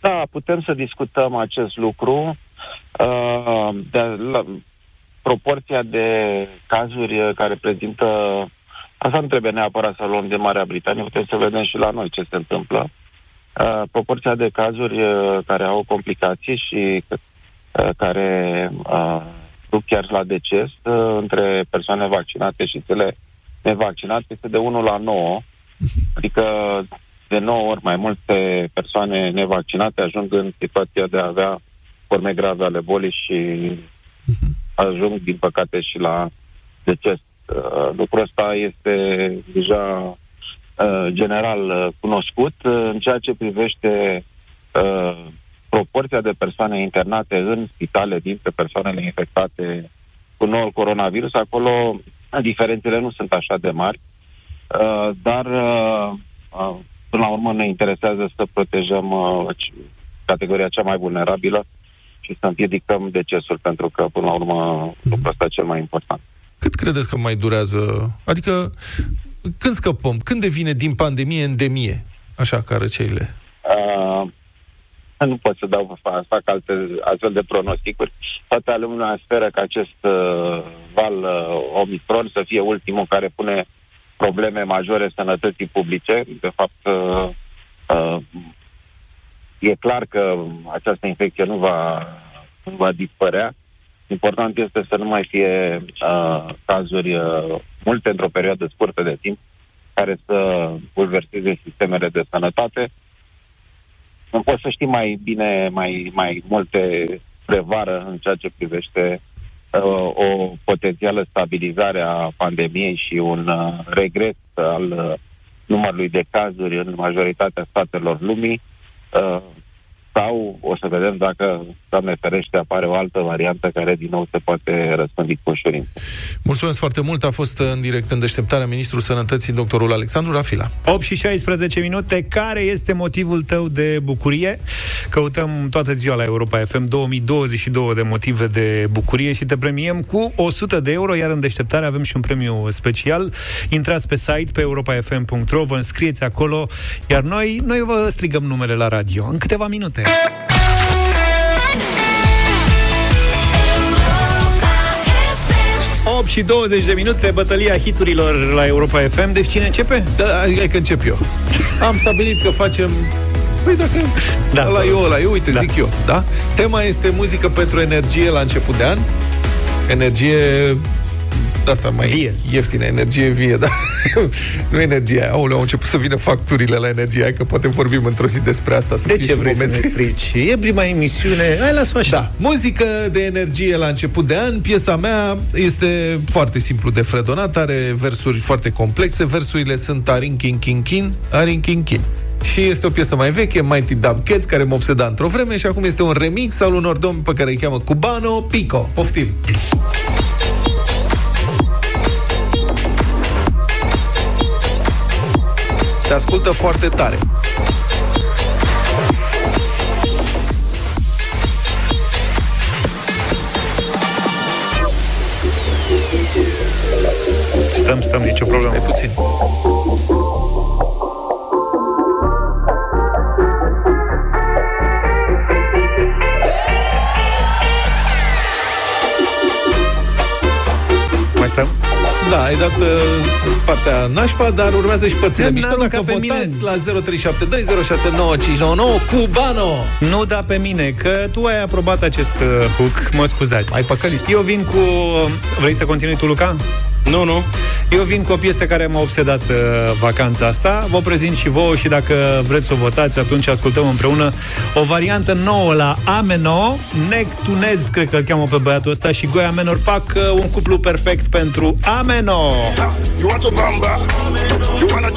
da, putem să discutăm acest lucru. Uh, de, la, proporția de cazuri uh, care prezintă... Asta nu trebuie neapărat să luăm de Marea Britanie, putem să vedem și la noi ce se întâmplă. Uh, proporția de cazuri uh, care au complicații și uh, care uh, duc chiar la deces uh, între persoane vaccinate și cele nevaccinați este de 1 la 9, adică de 9 ori mai multe persoane nevaccinate ajung în situația de a avea forme grave ale bolii și ajung, din păcate, și la deces. Uh, lucrul ăsta este deja uh, general uh, cunoscut. Uh, În ceea ce privește uh, proporția de persoane internate în spitale dintre persoanele infectate cu noul coronavirus, acolo diferențele nu sunt așa de mari, uh, dar uh, uh, până la urmă ne interesează să protejăm uh, c- categoria cea mai vulnerabilă și să împiedicăm decesul, pentru că până la urmă lucrul ăsta e cel mai important. Cât credeți că mai durează? Adică, când scăpăm? Când devine din pandemie endemie? Așa ca răceile. Uh, nu pot să dau, fac, fac alte, astfel de pronosticuri. Toată lumea speră că acest uh, val uh, Omicron să fie ultimul care pune probleme majore sănătății publice. De fapt, uh, uh, e clar că această infecție nu va, nu va dispărea. Important este să nu mai fie uh, cazuri uh, multe într-o perioadă scurtă de timp care să bulverseze sistemele de sănătate. Nu pot să știi mai bine, mai, mai multe spre vară în ceea ce privește uh, o potențială stabilizare a pandemiei și un uh, regres al uh, numărului de cazuri în majoritatea statelor lumii. Uh, uh, sau o să vedem dacă, Doamne ferește, apare o altă variantă care din nou se poate răspândi cu ușurință. Mulțumesc foarte mult. A fost în direct în deșteptarea Ministrul Sănătății, doctorul Alexandru Rafila. 8 și 16 minute. Care este motivul tău de bucurie? Căutăm toată ziua la Europa FM 2022 de motive de bucurie și te premiem cu 100 de euro, iar în deșteptare avem și un premiu special. Intrați pe site, pe europafm.ro, vă înscrieți acolo, iar noi, noi vă strigăm numele la radio în câteva minute. 8 și 20 de minute, bătălia hiturilor la Europa FM. Deci cine începe? Da, hai că încep eu. Am stabilit că facem Păi dacă Da. da, ăla e ăla e, uite, Da. da. zic eu, da? Tema este muzică pentru energie la început de an. Energie de asta mai Vie. ieftină, energie vie, da. [LAUGHS] nu energie aia. Aoleu, au început să vină facturile la energie aia, că poate vorbim într-o zi despre asta. Să De fie ce și vrei să ne moment trist. strici? E prima emisiune, hai lasă așa. Da, muzică de energie la început de an. Piesa mea este foarte simplu de fredonat, are versuri foarte complexe. Versurile sunt Arin Kin Kin Kin, Arin Kin Kin. Și este o piesă mai veche, Mighty Dub Cats, care mă obseda într-o vreme și acum este un remix al unor domni pe care îi cheamă Cubano Pico. Poftim! Se ascultă foarte tare. Stăm, stăm, nicio problemă. Stai puțin. Da, ai dat uh, partea nașpa, dar urmează și părțile N-a mișto. aruncat Dacă pe votați mine. la 0372069599 Cubano! Nu da pe mine, că tu ai aprobat acest uh, hook, mă scuzați. Ai păcălit. Eu vin cu... Vrei să continui tu, Luca? Nu, nu. Eu vin cu o piesă care m-a obsedat uh, vacanța asta. Vă prezint și vouă și dacă vreți să o votați, atunci ascultăm împreună o variantă nouă la Ameno. Nectunez, cred că îl cheamă pe băiatul ăsta, și Goia Menor fac uh, un cuplu perfect pentru Ameno. You want to bamba? You wanna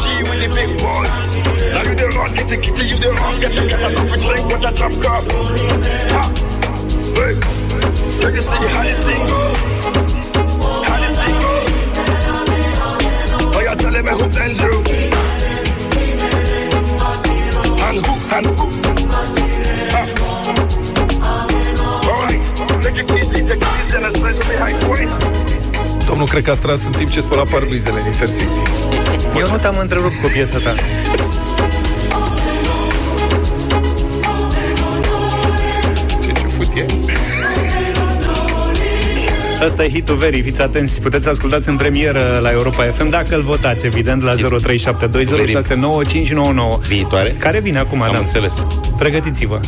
take it easy, and especially behind waist. Domnul cred că a tras în timp ce spăla parbrizele în intersecție. Eu nu te-am întrerupt cu piesa ta. Asta e hitul verii, fiți atenți, puteți să ascultați în premieră la Europa FM dacă îl votați, evident, la 0372069599. Viitoare? Care vine acum, Am da. înțeles. Pregătiți-vă.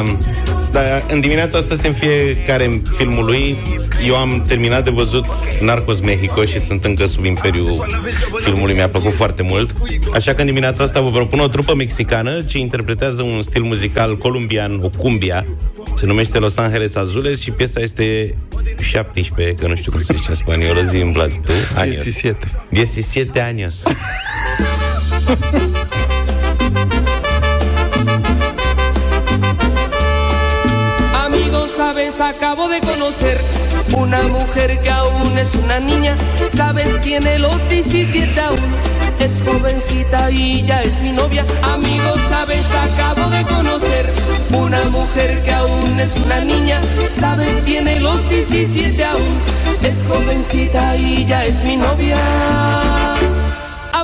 Um, Dar în dimineața asta este în fiecare filmul lui. Eu am terminat de văzut Narcos Mexico și sunt încă sub imperiul filmului. Mi-a plăcut foarte mult. Așa că în dimineața asta vă propun o trupă mexicană ce interpretează un stil muzical colombian, o cumbia. Se numește Los Angeles Azules și piesa este 17, că nu știu cum se zice în spaniolă, zi în Vlad, tu? Años. 17. 17 años. Acabo de conocer una mujer que aún es una niña. Sabes, tiene los 17 aún. Es jovencita y ya es mi novia. Amigos, sabes, acabo de conocer una mujer que aún es una niña. Sabes, tiene los 17 aún. Es jovencita y ya es mi novia.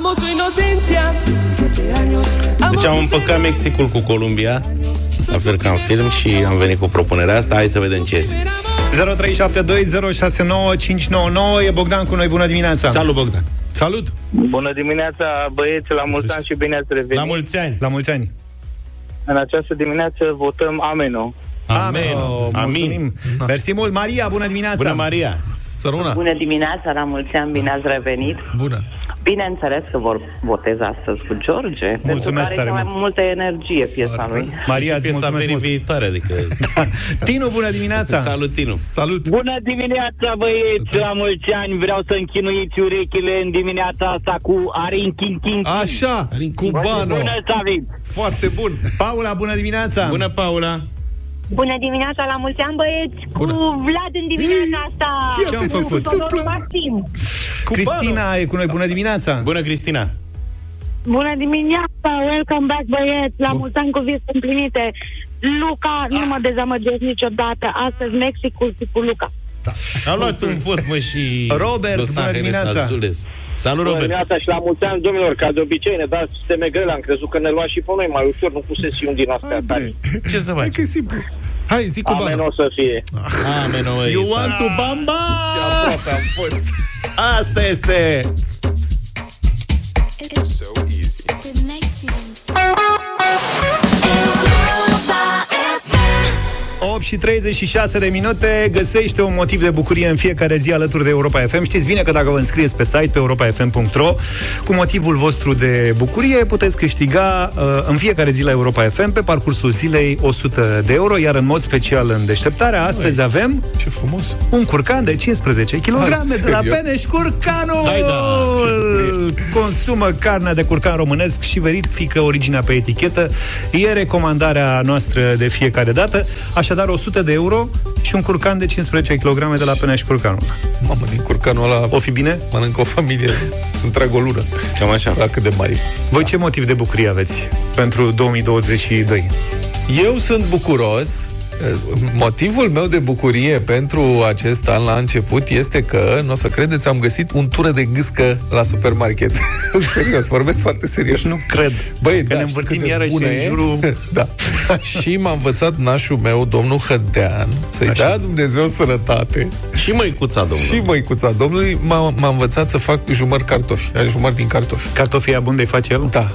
Amo su inocencia, 17 años. Amo Deci am su împăcat Mexicul cu Columbia, la fel ca în film, și am venit cu propunerea asta. Hai să vedem ce este. 0372069599 E Bogdan cu noi, bună dimineața Salut, Bogdan! Salut! Bună dimineața, băieți, la mulți ani și bine ați revenit. La mulți ani! La mulți ani! În această dimineață votăm Ameno. Amen! Oh, mulțumim. Mersi mult, Maria, bună dimineața Bună, Maria! Săruna. Bună dimineața, la mulți ani, bine ați revenit. Bună. Bineînțeles că vor votez astăzi cu George, pentru Mulțumesc care tare are mai mult. multă energie piesa lui. Maria, și îți piesa mulțumesc verii mult. viitoare, adică... [LAUGHS] Tinu, bună dimineața Salut, Tinu! Salut! Bună dimineața, băieți, la mulți ani. Vreau să închinuiți urechile în dimineața asta cu Arin Chin Chin. Așa, cubano. Bună să aveți. Foarte bun. Paula, bună dimineața Bună, Paula! Bună dimineața, la mulți ani, băieți, cu Vlad în dimineața asta. Ce am Cu făcut? Todor Maxim. Cristina e cu noi, bună dimineața Bună, Cristina! Bună dimineața, welcome back, băieți, la mulți ani cu vieți împlinite. Luca, nu mă dezamăgesc niciodată. Astăzi Mexicul și cu Luca. Am luat un vot, mă, și... Robert, Los bună Angeles dimineața. Azules. Salut, Bună Robert! dimineața și la mulți ani, domnilor, ca de obicei ne dați sisteme grele, am crezut că ne luați și pe noi mai ușor, nu cu sesiuni din astea tari. Ce să Hai faci? că e simplu. Hai, zi Amen cubano. o să fie. Amen, o You want to bamba? Ce aproape am fost. Asta este 8 și 36 de minute. Găsește un motiv de bucurie în fiecare zi alături de Europa FM Știți bine că dacă vă înscrieți pe site pe europafm.ro Cu motivul vostru de bucurie Puteți câștiga uh, în fiecare zi la Europa FM Pe parcursul zilei 100 de euro Iar în mod special în deșteptarea Astăzi avem Ce frumos. un curcan de 15 kg Hai, de la serios? Peneș Curcanul! Hai da, ce Consumă carnea de curcan românesc și verifică originea pe etichetă. E recomandarea noastră de fiecare dată. Așadar 100 de euro și un curcan de 15 kg de la Peneș Curcanul Mamă, din curcanul ăla O fi bine? mănâncă o familie [LAUGHS] întreagă o lună. Cam așa. La cât de mari. Voi ce motiv de bucurie aveți pentru 2022? Eu sunt bucuros. Motivul meu de bucurie pentru acest an la început este că, nu o să credeți, am găsit un tură de gâscă la supermarket. [LAUGHS] serios, vorbesc foarte serios. Nu cred. Băi, Că da, ne știi învârtim cât de iarăși bună în e? jurul... [LAUGHS] Da. și m-a învățat nașul meu, domnul Hădean, să-i Așa. dea Dumnezeu sănătate. Și măicuța, domnul. Și măicuța domnului m-a, m-a învățat să fac jumări cartofi. Jumări din cartofi. Cartofii bun de face el? Da.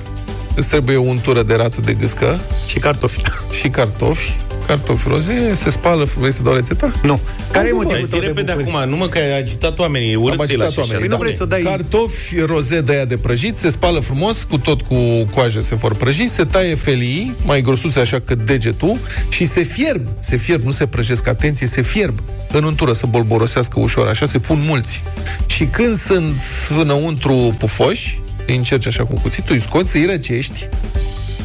Îți trebuie un tură de rață de gâscă Și cartofi. și cartofi. Cartofi roze, se spală, vrei să dau rețeta? Nu. Care e Hai, motivul Hai, zi tău de repede bucurie? acum, numai că ai agitat oamenii, urât Am să-i lași agitat așa. oamenii. Păi nu vrei să o dai- Cartofi roze de aia de prăjit, se spală frumos, cu tot cu coajă se vor prăji, se taie felii, mai grosuțe așa cât degetul, și se fierb. Se fierb, nu se prăjesc, atenție, se fierb în untură să bolborosească ușor, așa se pun mulți. Și când sunt înăuntru pufoși, îi încerci așa cu cuțitul, îi scoți, îi răcești,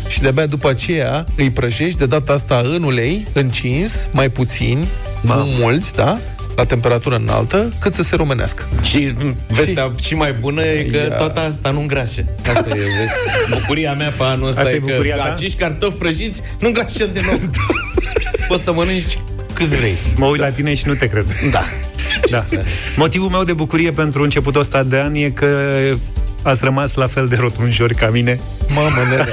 și de-abia după aceea îi prăjești de data asta în ulei, încins, mai puțini, Mamă. nu mulți, da? La temperatură înaltă, cât să se rumenească. Și m, vestea și mai bună e că Ia. toată asta nu îngrașe. Asta e vest- bucuria mea pe anul ăsta Asta e e că bucuria ta? acești cartofi prăjiți nu îngrașă deloc. [LAUGHS] Poți să mănânci câți vrei. Mă uit la tine și nu te cred. Da. [LAUGHS] Da. Motivul meu de bucurie pentru începutul ăsta de an e că ați rămas la fel de rotunjori ca mine. Mamă, nene.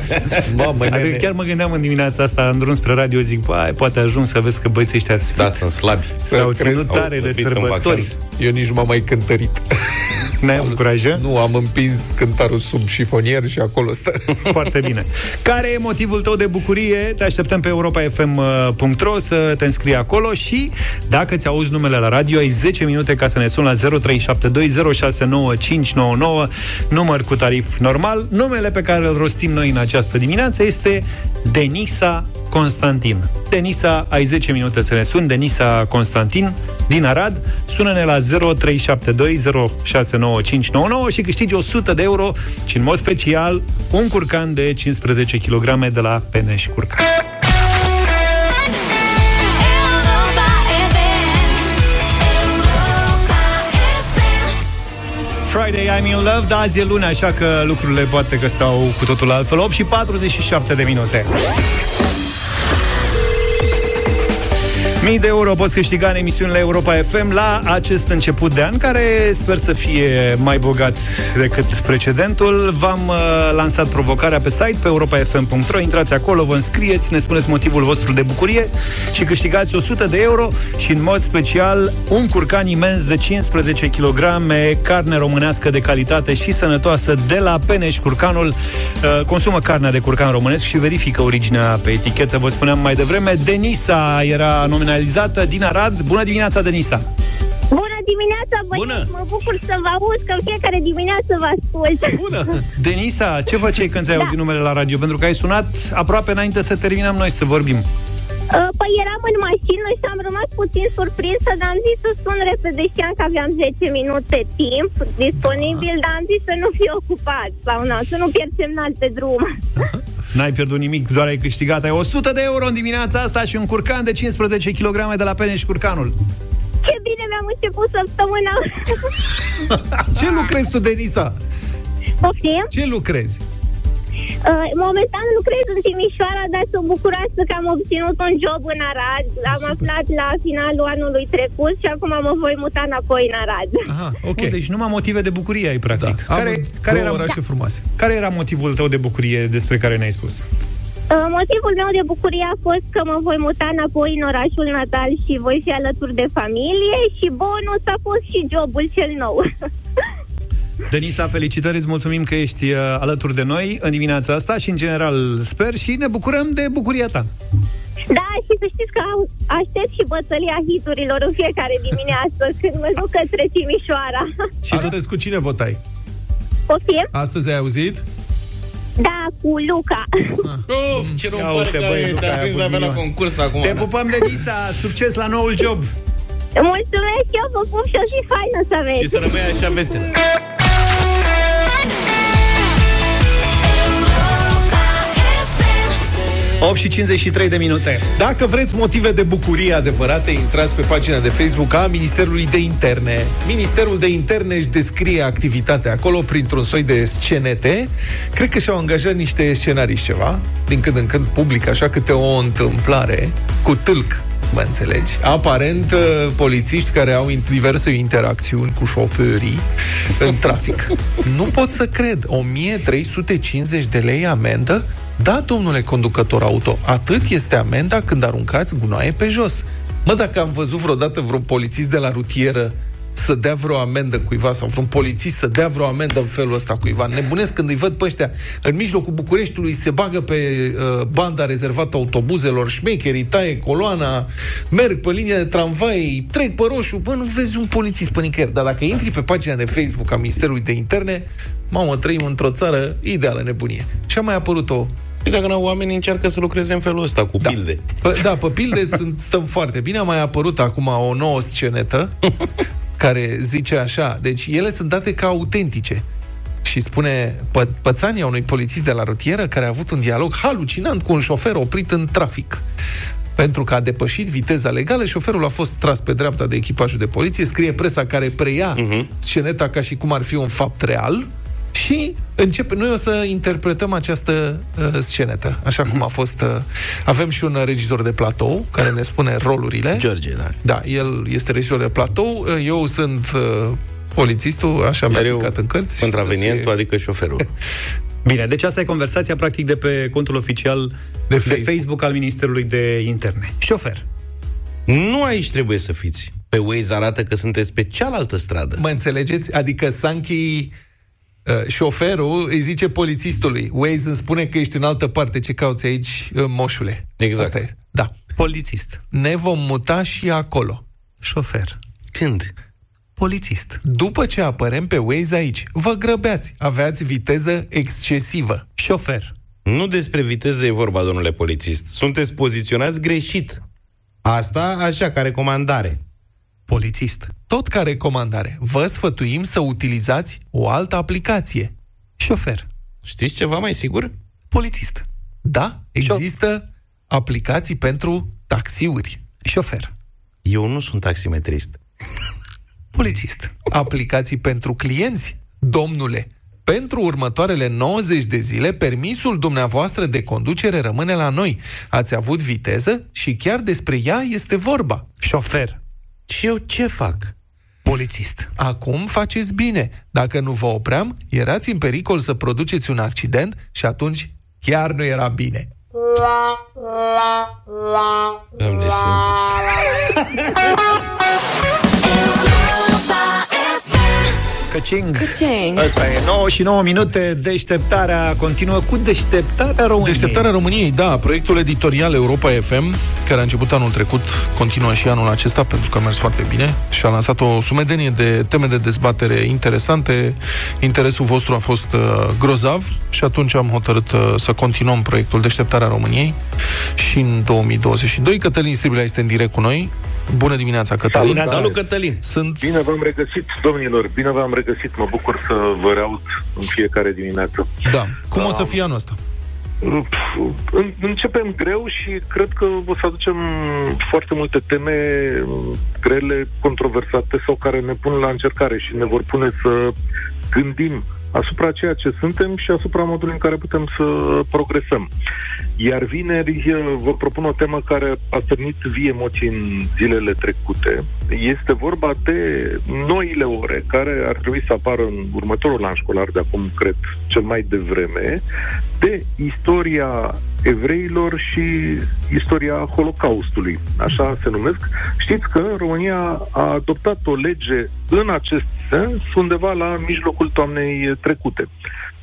[LAUGHS] Mamă, Adică nene. chiar mă gândeam în dimineața asta, în drum spre radio, zic, băi, poate ajung să vezi că băieții ăștia sunt Da, sunt slabi. S-au Crezi? ținut Au tare de slăbit în sărbători. vacanță. Eu nici nu m-am mai cântărit. [LAUGHS] N-ai avut curaj, eh? Nu, am împins cântarul sub șifonier și acolo stă. [LAUGHS] Foarte bine. Care e motivul tău de bucurie? Te așteptăm pe europa.fm.ro să te înscrii acolo și dacă ți auzi numele la radio, ai 10 minute ca să ne suni la 0372069599, număr cu tarif normal. Numele pe care îl rostim noi în această dimineață este Denisa Constantin. Denisa, ai 10 minute să ne suni. Denisa Constantin din Arad. Sună-ne la 0372069599 și câștigi 100 de euro și în mod special un curcan de 15 kg de la Peneș Curcan. Friday I'm in love, dar azi e luni, așa că lucrurile poate că stau cu totul altfel. 8 și 47 de minute. Mii de euro poți câștiga în emisiunile Europa FM la acest început de an, care sper să fie mai bogat decât precedentul. V-am uh, lansat provocarea pe site, pe europafm.ro. Intrați acolo, vă înscrieți, ne spuneți motivul vostru de bucurie și câștigați 100 de euro și, în mod special, un curcan imens de 15 kg, carne românească de calitate și sănătoasă de la Peneș Curcanul. Uh, consumă carnea de curcan românesc și verifică originea pe etichetă. Vă spuneam mai devreme, Denisa era nominalizată din Arad. Bună dimineața, Denisa! Bună dimineața, băieți! Bună! Mă bucur să vă aud, că în fiecare dimineață vă ascult. Bună! Denisa, ce făceai când ți-ai Da. auzit numele la radio? Pentru că ai sunat aproape înainte să terminăm noi să vorbim. Uh, Păi eram în mașină și am rămas puțin surprinsă, dar am zis să sun repede. Știam că aveam 10 minute timp disponibil, dar am zis să nu fiu ocupat sau nu, să nu pierd semnal pe drum. [LAUGHS] N-ai pierdut nimic, doar ai câștigat. Ai 100 de euro în dimineața asta și un curcan de 15 kg de la Peneș Curcanul. Ce bine mi-am început săptămâna. [LAUGHS] Ce lucrezi tu, Denisa? Poftim? Ce lucrezi? Uh, momentan lucrez în Timișoara, dar sunt bucuroasă că am obținut un job în Arad. Am aflat la finalul anului trecut și acum mă voi muta înapoi în Arad. Aha, [LAUGHS] ok. Deci numai motive de bucurie ai, practic. Am care, două care, era, orașe frumoase. care era motivul tău de bucurie despre care ne-ai spus? Uh, Motivul meu de bucurie a fost că mă voi muta înapoi în orașul natal și voi fi alături de familie și bonus a fost și jobul cel nou. [LAUGHS] Denisa, felicitări, îți mulțumim că ești uh, alături de noi în dimineața asta și, în general, sper și ne bucurăm de bucuria ta. Da, și să știți că au- aștept și bătălia hiturilor în fiecare dimineață [LAUGHS] când mă duc către Timișoara. [LAUGHS] Și astăzi cu cine votai? Poftim? Astăzi ai auzit? Da, cu Luca. [LAUGHS] Uf, ce nu Ia pare uite, că băi, ai- Luca, te-a ai prins avut abia la milion. concurs acum. Te da. pupăm, Denisa! Succes la noul job! Mulțumesc, eu vă pup și o zi faină să aveți. Și să rămâi așa vesel. 8 și 53 de minute. Dacă vreți motive de bucurie adevărate, intrați pe pagina de Facebook a Ministerului de Interne. Ministerul de Interne își descrie activitatea acolo printr-un soi de scenete. Cred că și-au angajat niște scenarii ceva. Din când în când public așa câte o întâmplare cu tâlc mă înțelegi? Aparent, uh, polițiști care au in- diverse interacțiuni cu șoferii în trafic. [LAUGHS] Nu pot să cred. 1350 de lei amendă? Da, domnule conducător auto, atât este amenda când aruncați gunoaie pe jos. Mă, dacă am văzut vreodată vreun polițist de la rutieră să dea vreo amendă cuiva sau vreun polițist să dea vreo amendă în felul ăsta cuiva. Nebunesc când îi văd pe ăștia în mijlocul Bucureștiului se bagă pe uh, banda rezervată autobuzelor, șmecherii, taie coloana, merg pe linia de tramvai, trec pe roșu, bă, nu vezi un polițist pe nicăieri. Dar dacă intri pe pagina de Facebook a Ministerului de Interne, mamă, trăim într-o țară ideală nebunie. Și a mai apărut o Păi dacă nu, oamenii încearcă să lucreze în felul ăsta, cu da. pilde. P- da, pe pilde sunt, stăm foarte bine. A mai apărut acum o nouă scenetă [LAUGHS] care zice așa. Deci ele sunt date ca autentice. Și spune pă- pățania unui polițist de la rutieră care a avut un dialog halucinant cu un șofer oprit în trafic. Pentru că a depășit viteza legală, șoferul a fost tras pe dreapta de echipajul de poliție, scrie presa care preia uh-huh. sceneta ca și cum ar fi un fapt real și începe, noi o să interpretăm această uh, scenetă, așa cum a fost. Uh, avem și un regizor de platou care ne spune rolurile. George, da. Da, el este regizor de platou, uh, eu sunt uh, polițistul, așa mi-a picat în cărți. Contravenientul, adică șoferul. [LAUGHS] Bine, deci asta e conversația practic de pe contul oficial de Facebook, de Facebook al Ministerului de Interne. Șofer. Nu aici trebuie să fiți. Pe Waze arată că sunteți pe cealaltă stradă. Mă înțelegeți? Adică Sanchi, uh, șoferul, îi zice polițistului, Waze îmi spune că ești în altă parte, ce cauți aici, uh, moșule? Exact. Asta e. Da. Polițist. Ne vom muta și acolo. Șofer. Când? Polițist. După ce apărem pe Waze aici, vă grăbeați, aveați viteză excesivă. Șofer. Nu despre viteză e vorba, domnule polițist. Sunteți poziționați greșit. Asta așa, ca recomandare. Polițist. Tot ca recomandare, vă sfătuim să utilizați o altă aplicație. Șofer. Știți ceva mai sigur? Polițist. Da, există aplicații pentru taxiuri. Șofer. Eu nu sunt taximetrist. [LAUGHS] Polițist. Aplicații pentru clienți, domnule. Pentru următoarele 90 de zile, permisul dumneavoastră de conducere rămâne la noi. Ați avut viteză și chiar despre ea este vorba. Șofer. Și eu ce fac? Polițist. Acum faceți bine. Dacă nu vă opream, erați în pericol să produceți un accident și atunci chiar nu era bine. Doamne [LAUGHS] Căcing. Căcing. Asta e 9 și 9 minute. Deșteptarea continuă cu deșteptarea României. Deșteptarea României, da, proiectul editorial Europa FM, care a început anul trecut, continuă și anul acesta, pentru că a mers foarte bine și a lansat o sumedenie de teme de dezbatere interesante. Interesul vostru a fost uh, grozav și atunci am hotărât uh, să continuăm proiectul Deșteptarea României și în 2022. Cătălin Stribilea este în direct cu noi. Bună dimineața, Cătălin. Salut, salut, Cătălin. Sunt... Bine v-am regăsit, domnilor, bine v-am regăsit. Mă bucur să vă reaud în fiecare dimineață. Da. Cum o să fie anul ăsta? Pf, în- Începem greu și cred că o să aducem foarte multe teme mm, grele, controversate sau care ne pun la încercare și ne vor pune să gândim asupra ceea ce suntem și asupra modului în care putem să progresăm. Iar vineri eh, vă propun o temă care a stârnit vii emoții în zilele trecute. Este vorba de noile ore care ar trebui să apară în următorul an școlar de acum, cred, cel mai devreme, de istoria evreilor și istoria Holocaustului, așa se numesc. Știți că România a adoptat o lege în acest sens undeva la mijlocul toamnei trecute.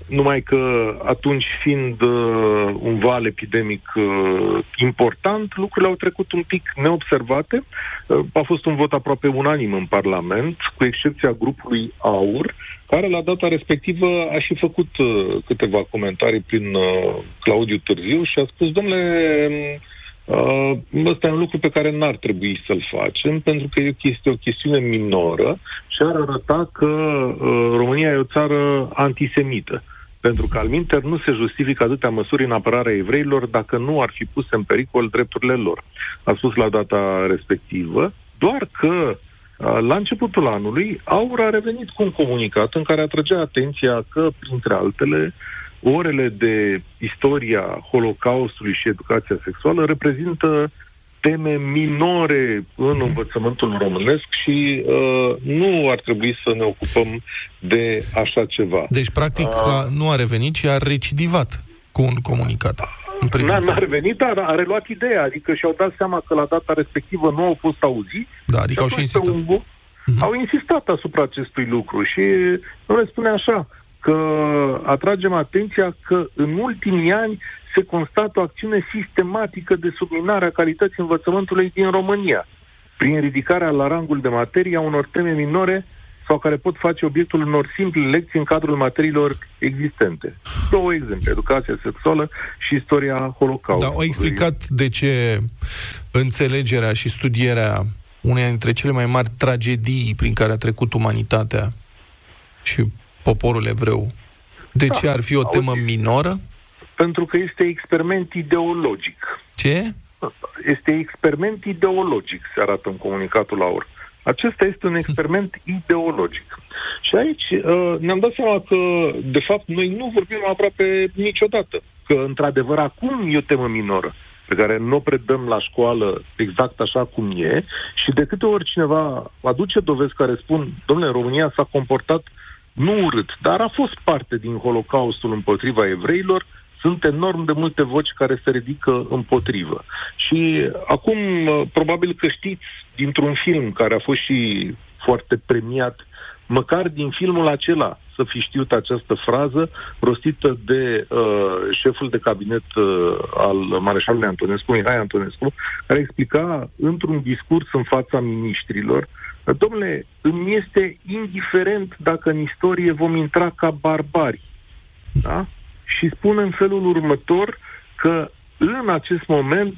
Numai că atunci fiind uh, un val epidemic uh, important, lucrurile au trecut un pic neobservate. Uh, a fost un vot aproape unanim în Parlament, cu excepția grupului AUR, care la data respectivă a și făcut uh, câteva comentarii prin uh, Claudiu Târziu și a spus, domnule, uh, ăsta e un lucru pe care n-ar trebui să-l facem, pentru că e o chestie, o chestiune minoră și ar arăta că uh, România e o țară antisemită. Pentru că, al minter, nu se justifică atâtea măsuri în apărarea evreilor dacă nu ar fi puse în pericol drepturile lor. A spus la data respectivă, doar că uh, la începutul anului, Aur a revenit cu un comunicat în care atragea atenția că, printre altele, orele de istoria Holocaustului și educația sexuală reprezintă teme minore în învățământul românesc și uh, nu ar trebui să ne ocupăm de așa ceva. Deci, practic, a, nu a revenit, ci a recidivat cu un comunicat. În N-a, privința n-a asta. revenit, dar a reluat ideea, adică și-au dat seama că la data respectivă nu au fost auziți. Da, adică au și atunci pe insistat. un bu- Au insistat asupra acestui lucru și nu le spune așa, că atragem atenția că în ultimii ani se constată o acțiune sistematică de subminare a calității învățământului din România, prin ridicarea la rangul de materie a unor teme minore sau care pot face obiectul unor simple lecții în cadrul materiilor existente. Două exemple, educația sexuală și istoria Holocaustului. Da, au explicat de ce înțelegerea și studierea uneia dintre cele mai mari tragedii prin care a trecut umanitatea și poporul evreu, de ce ar fi o temă minoră? Pentru că este experiment ideologic. Ce? Este experiment ideologic, se arată în comunicatul AUR. Acesta este un experiment [LAUGHS] ideologic. Și aici uh, ne-am dat seama că, de fapt, noi nu vorbim aproape niciodată. Că, într-adevăr, acum e o temă minoră pe care nu o predăm la școală exact așa cum e și de câte ori cineva aduce dovezi care spun, domnule, România s-a comportat nu urât, dar a fost parte din Holocaustul împotriva evreilor, sunt enorm de multe voci care se ridică împotrivă. Și acum, uh, probabil că știți dintr-un film care a fost și foarte premiat, măcar din filmul acela să fi știut această frază rostită de uh, șeful de cabinet uh, al mareșalului Antonescu, Mihai Antonescu, care explica într-un discurs în fața ministrilor Domnule, îmi este indiferent dacă în istorie vom intra ca barbari. Da? Și spun în felul următor că în acest moment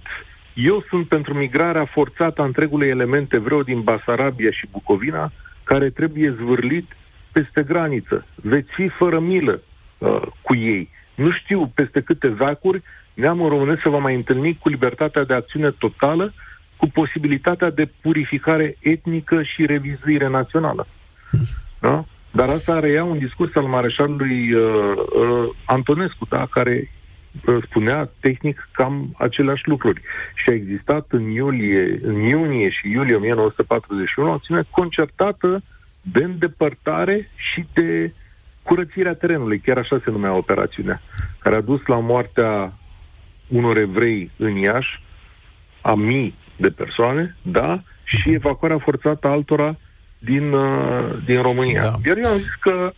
eu sunt pentru migrarea forțată a întregului element evreu din Basarabia și Bucovina, care trebuie zvârlit peste graniță. Veți fi fără milă uh, cu ei. Nu știu peste câte veacuri neamul românesc se va mai întâlni cu libertatea de acțiune totală, cu posibilitatea de purificare etnică și revizuire națională. Da? Dar asta reia un discurs al mareșalului uh, uh, Antonescu, da? care uh, spunea tehnic cam aceleași lucruri. Și a existat în iulie, în iunie și iulie 1941 o acțiune concertată de îndepărtare și de curățirea terenului, chiar așa se numea operațiunea, care a dus la moartea unor evrei în Iași, a mii de persoane, da, și evacuarea forțată a altora din, uh, din România. Da. Iar eu am zis că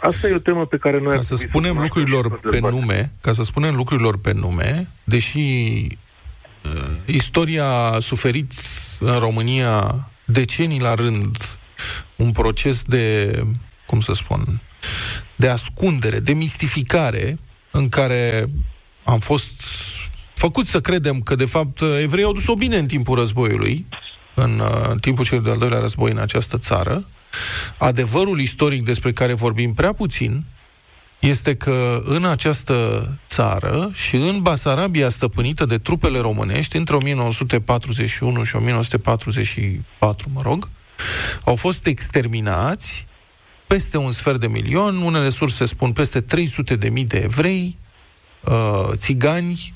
asta e o temă pe care noi... Ca să spunem lucrurilor pe nume, ca să spunem lucrurilor pe nume, deși uh, istoria a suferit în România decenii la rând un proces de, cum să spun, de ascundere, de mistificare, în care am fost făcut să credem că, de fapt, evreii au dus-o bine în timpul războiului, în, uh, în timpul celui de-al doilea război în această țară. Adevărul istoric despre care vorbim prea puțin este că în această țară și în Basarabia stăpânită de trupele românești între 1941 și 1944, mă rog, au fost exterminați peste un sfert de milion, unele surse spun peste 300 de mii de evrei, uh, țigani,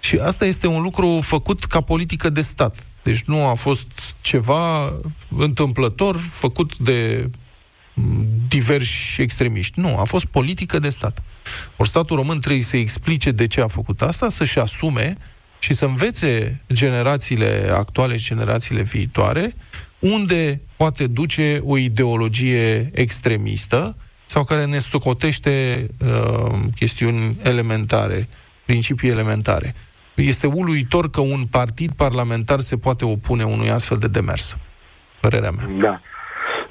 și asta este un lucru făcut ca politică de stat. Deci nu a fost ceva întâmplător făcut de mm, diversi extremiști. Nu, a fost politică de stat. Ori statul român trebuie să explice de ce a făcut asta, să-și asume și să învețe generațiile actuale și generațiile viitoare unde poate duce o ideologie extremistă sau care ne socotește uh, chestiuni elementare, principii elementare. Este uluitor că un partid parlamentar se poate opune unui astfel de demers. Părerea mea. Da.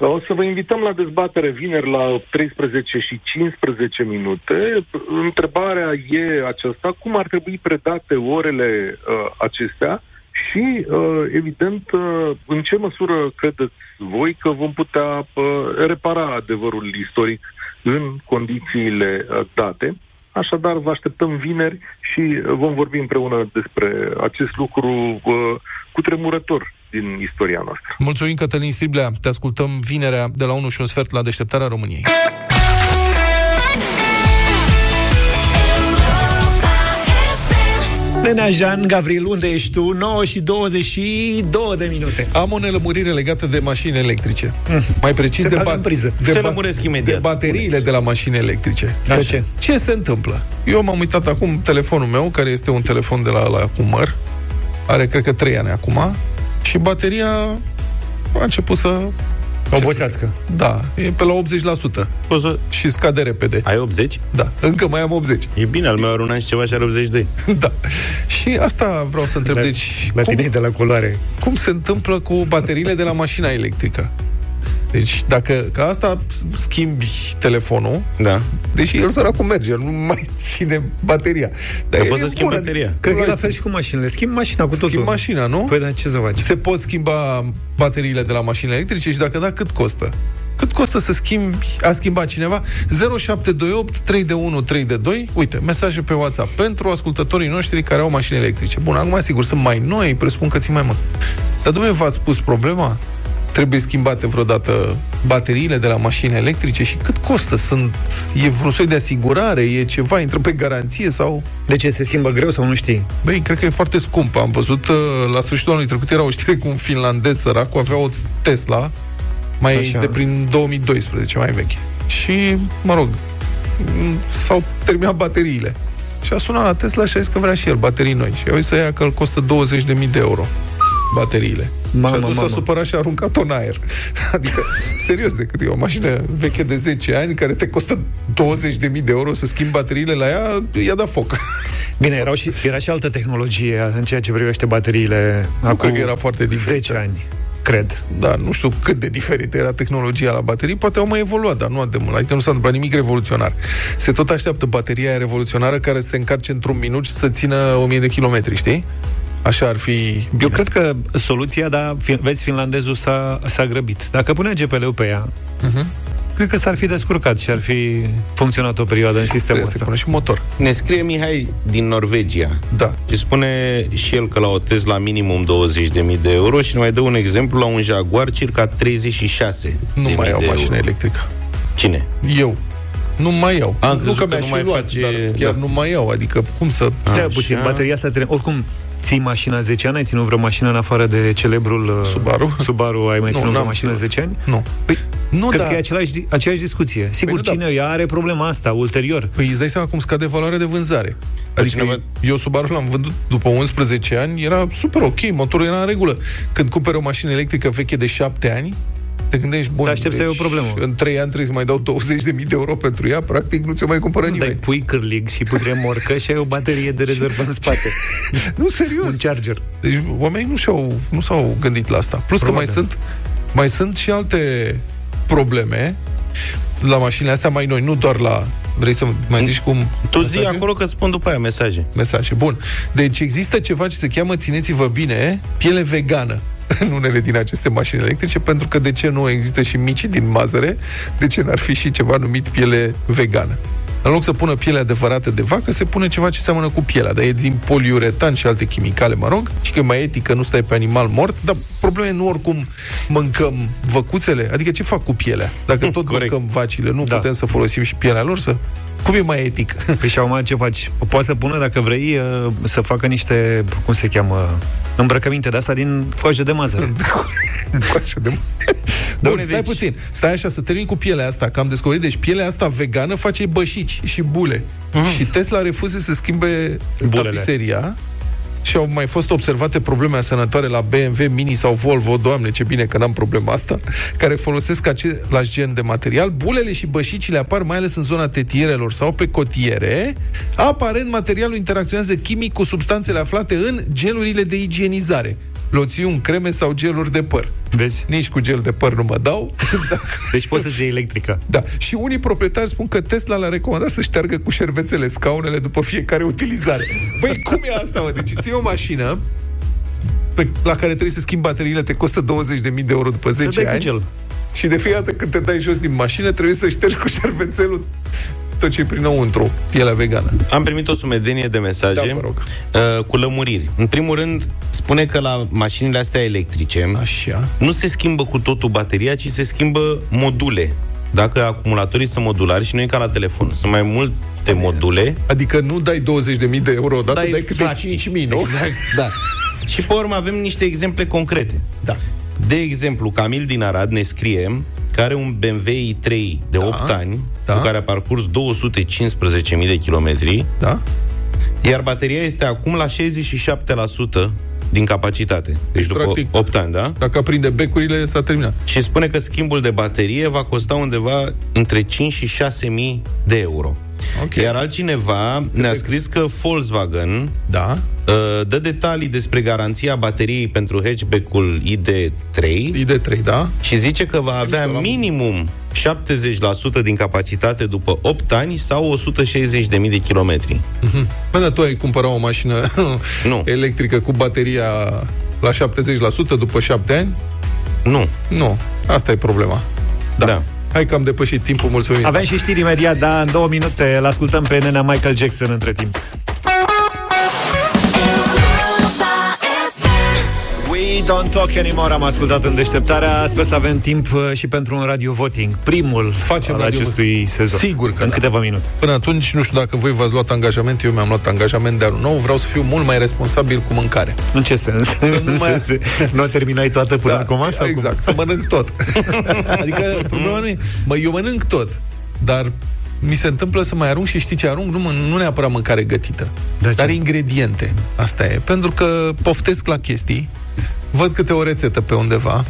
O să vă invităm la dezbatere vineri la 13 și 15 minute. Întrebarea e aceasta, cum ar trebui predate orele uh, acestea și, uh, evident, uh, în ce măsură credeți voi că vom putea uh, repara adevărul istoric în condițiile uh, date? Așadar, vă așteptăm vineri și vom vorbi împreună despre acest lucru uh, cu tremurător din istoria noastră. Mulțumim, Cătălin Striblea. Te ascultăm vinerea de la 1 și un sfert la Deșteptarea României. Nenea Jean, Gavril, unde ești tu? 9 și 22 de minute. Am o nelămurire legată de mașini electrice. Mai precis Se de, bagă în priză. de, Te ba- lămuresc imediat. de bateriile de la mașini electrice. Așa. Deci, ce se întâmplă? Eu m-am uitat acum telefonul meu, care este un telefon de la, la cu măr, are cred că 3 ani acum, și bateria a început să... Obosească. Da, e pe la 80%. Poți să... Și scade repede. Ai 80? Da, încă mai am 80. E bine, al meu are un an și ceva și are 82. [LAUGHS] da. Și asta vreau să întreb. La- deci, La cum, tine e de la culoare. cum se întâmplă cu bateriile de la mașina electrică? Deci, dacă ca asta schimbi telefonul, Da. deși el săracul merge, el nu mai [LAUGHS] ține bateria. Dar Că e poți să schimbi bună. bateria. Cred că e la Asta- fel și cu mașinile. Schimb mașina cu totul. Schimb mașina, nu? Păi, dar ce să faci? Se pot schimba bateriile de la mașinile electrice și dacă da, cât costă? Cât costă să schimbi, a schimba cineva? 0728 3 de 1 3 de 2 Uite, mesaje pe WhatsApp pentru ascultătorii noștri care au mașini electrice. Bun, acum sigur sunt mai noi, presupun că țin mai mult. Dar dumneavoastră v-ați pus problema? Trebuie schimbate vreodată bateriile de la mașini electrice și cât costă? Sunt, e vreun soi de asigurare? E ceva? Intră pe garanție sau... De ce se schimbă greu sau nu știi? Băi, cred că e foarte scump. Am văzut uh, la sfârșitul anului trecut era o știre cu un finlandez sărac, avea o Tesla mai Așa. de prin 2012, mai veche. Și, mă rog, mm, s-au terminat bateriile. Și a sunat la Tesla și a zis că vrea și el baterii noi. Și eu să ia că îl costă 20.000 de euro bateriile. Mamă, și a dus, mamă. s-a supărat și a aruncat-o în aer. [LAUGHS] Adică, serios, decât e o mașină veche de 10 ani care te costă 20.000 de euro să schimbi bateriile la ea, i-a dat foc. [LAUGHS] Bine, erau și, era și altă tehnologie în ceea ce privește bateriile. Nu cred că era foarte diferită. 10 ani, cred. Da, nu știu cât de diferită era tehnologia la baterii, poate au mai evoluat, dar nu atât de mult. Adică nu s-a întâmplat nimic revoluționar. Se tot așteaptă bateria aia revoluționară care să se încarce într-un minut și să țină 1000 de kilometri, știi? Așa ar fi bine. Eu cred că soluția, dar fi- vezi, finlandezul s-a, s-a grăbit. Dacă punea GPL-ul pe ea, uh-huh. cred că s-ar fi descurcat și ar fi funcționat o perioadă în sistemul Trebuie să ăsta. pune și motor. Ne scrie Mihai din Norvegia. Da. Și spune și el că la o Tesla minimum 20.000 de euro și ne mai dă un exemplu la un Jaguar circa 36 Nu de mai mii au de mașină euro. electrică. Cine? Eu. Nu mai iau. Am nu crezut că că mi-aș nu fi mai luat, face- dar chiar da. nu mai iau. Adică cum să... Stai Așa. puțin, bateria asta trebuie... Oricum, ții mașina 10 ani? Ai ținut vreo mașină în afară de celebrul uh, Subaru? Subaru ai mai Nu, ținut vreo n-am mașină ținut. 10 ani? Nu. Păi, Nu, cred da. că e același, di- aceeași discuție. Sigur, Păi nu, cine ea are problema asta ulterior. Păi îți dai seama cum scade valoarea de vânzare. Adică cineva- eu Subaru l-am vândut după 11 ani, era super ok, motorul era în regulă. Când cumperi o mașină electrică veche de 7 ani, te gândești, bun, Te aștepți să ai o problemă. În 3 ani trebuie să mai dau 20.000 de euro pentru ea, practic nu ți-o mai cumpără Nu, dai nimeni. pui cârlig și putre morcă și ai o baterie de [LAUGHS] rezervă în spate. [LAUGHS] Nu, serios. Un charger. Deci oamenii nu, și-au, nu s-au gândit la asta. Plus Probabil. că mai sunt, mai sunt și alte probleme la mașinile astea mai noi, nu doar la... Vrei să mai zici cum... Tu zi mesaje? acolo că îți spun după aia mesaje. Mesaje. Bun. Deci există ceva ce se cheamă, țineți-vă bine, piele vegană în unele din aceste mașini electrice, pentru că de ce nu există și mici din mazăre, de ce n-ar fi și ceva numit piele vegană? În loc să pună piele adevărată de vacă, se pune ceva ce seamănă cu pielea, dar e din poliuretan și alte chimicale, mă rog, și că e mai etică, nu stai pe animal mort, dar problema e nu oricum mâncăm văcuțele, adică ce fac cu pielea? Dacă [LAUGHS] tot Corect. mâncăm vacile, nu Da. putem să folosim și pielea lor, să... Cum e mai etic? Păi și acum ce faci? Poate să pună, dacă vrei, uh, să facă niște, cum se cheamă, îmbrăcăminte de asta din coajă de mazăre. [LAUGHS] Coașă de Bun, stai deci- puțin. Stai așa, să termin cu pielea asta, că am descoperit. Deci pielea asta vegană face bășici și bule. Și Tesla refuze să schimbe Bulele. tapiseria și au mai fost observate probleme asemănătoare la BMW, Mini sau Volvo, doamne, ce bine că n-am problema asta, care folosesc același gen de material. Bulele și bășicile apar mai ales în zona tetierelor sau pe cotiere. Aparent, materialul interacționează chimic cu substanțele aflate în gelurile de igienizare. Loțiuni, creme sau geluri de păr. Vezi? Nici cu gel de păr nu mă dau. [LAUGHS] Deci poți să-ți iei electrică. Da. Și unii proprietari spun că Tesla le-a recomandat să șteargă cu șervețele scaunele după fiecare utilizare. Păi cum e asta, mă? Deci ții o mașină pe, la care trebuie să schimbi bateriile, te costă 20.000 de euro după 10 dai cu ani. gel. Și de fiecare dată când te dai jos din mașină, trebuie să ștergi cu șervețelul tot ce e prinăuntru, pielea vegană. Am primit o sumedenie de mesaje Da, vă rog. uh, cu lămuriri. În primul rând, spune că la mașinile astea electrice Așa. nu se schimbă cu totul bateria, ci se schimbă module. Dacă acumulatorii sunt modulari și nu e ca la telefon, sunt mai multe module. Adică nu dai 20.000 de euro odată, dai, dai câte fracții. 5.000, nu? Exact, da. [LAUGHS] și pe urmă avem niște exemple concrete. Da. De exemplu, Camil din Arad ne scrie că are un BMW i3 de 8 ani, da. cu care a parcurs 215.000 de kilometri, Da? iar bateria este acum la 67% din capacitate. Deci după Practic, 8 ani, da? Dacă aprinde becurile, s-a terminat. Și spune că schimbul de baterie va costa undeva între 5 și 6 mii de euro. Ok. Iar altcineva ne-a scris că Volkswagen Da. uh, dă detalii despre garanția bateriei pentru hatchback-ul ID3 ID3, da? și zice că va avea mișto, l-am- minimum 70% din capacitate după 8 ani sau 160.000 de kilometri. Bă, dar tu ai cumpărat o mașină [LAUGHS] Nu. electrică cu bateria la 70% după 7 ani? Nu. Nu. Asta e problema. Da. Da. Hai că am depășit timpul, mulțumim. Avem și știri imediat, dar în două minute îl ascultăm pe nenea Michael Jackson între timp. We don't talk anymore, am ascultat în deșteptarea. Sper să avem timp uh, și pentru un radio voting. Primul Facem al radio acestui sezon. Sigur că În da. câteva minute. Până atunci, nu știu dacă voi v-ați luat angajament, eu mi-am luat angajament de anul nou, vreau să fiu mult mai responsabil cu mâncare. În ce sens? nu [LAUGHS] mai- nu terminai toată până Da, acum? Sau exact, să mănânc tot. [LAUGHS] adică, problema nu e, mă, eu mănânc tot, dar mi se întâmplă să mai arunc și știi ce arunc? Nu, mă- nu neapărat mâncare gătită, dar ingrediente. Asta e. Pentru că poftesc la chestii, văd câte o rețetă pe undeva.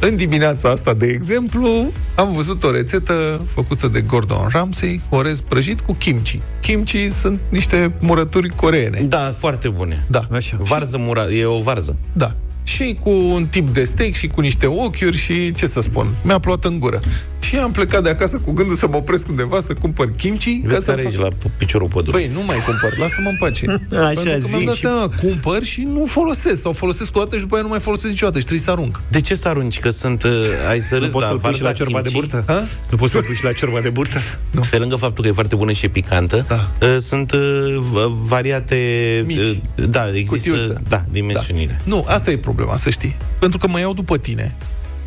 În dimineața asta, de exemplu, am văzut o rețetă făcută de Gordon Ramsay, orez prăjit cu kimchi. Kimchi sunt niște murături coreene. Da, foarte bune. Da. Așa. Varză mura, e o varză. Da. Și cu un tip de steak și cu niște ochiuri și ce să spun, mi-a pluat în gură. Și am plecat de acasă cu gândul să mă opresc undeva să cumpăr kimchi. ca Vezi să care fac- aici la p- piciorul pădurii. Băi, nu mai cumpăr, lasă-mă în pace. [LAUGHS] Așa Pentru că mi-am zic dat și- seama, cumpăr și nu folosesc. Sau folosesc o dată și după aia nu mai folosesc niciodată și trebuie să arunc. De ce să arunci? Că sunt... Uh, ai să Nu râzi, poți da, să-l pui și la varza ciorba de kimchi. burtă? Ha? Nu poți să-l pui și la ciorba de burtă? Pe lângă faptul că e foarte bună și e picantă, Da. uh, sunt uh, v- variate... Mici. uh, Da, există... Cutiuță. Da, dimensiunile. Nu, asta e problema, să știi. Pentru că mă iau după tine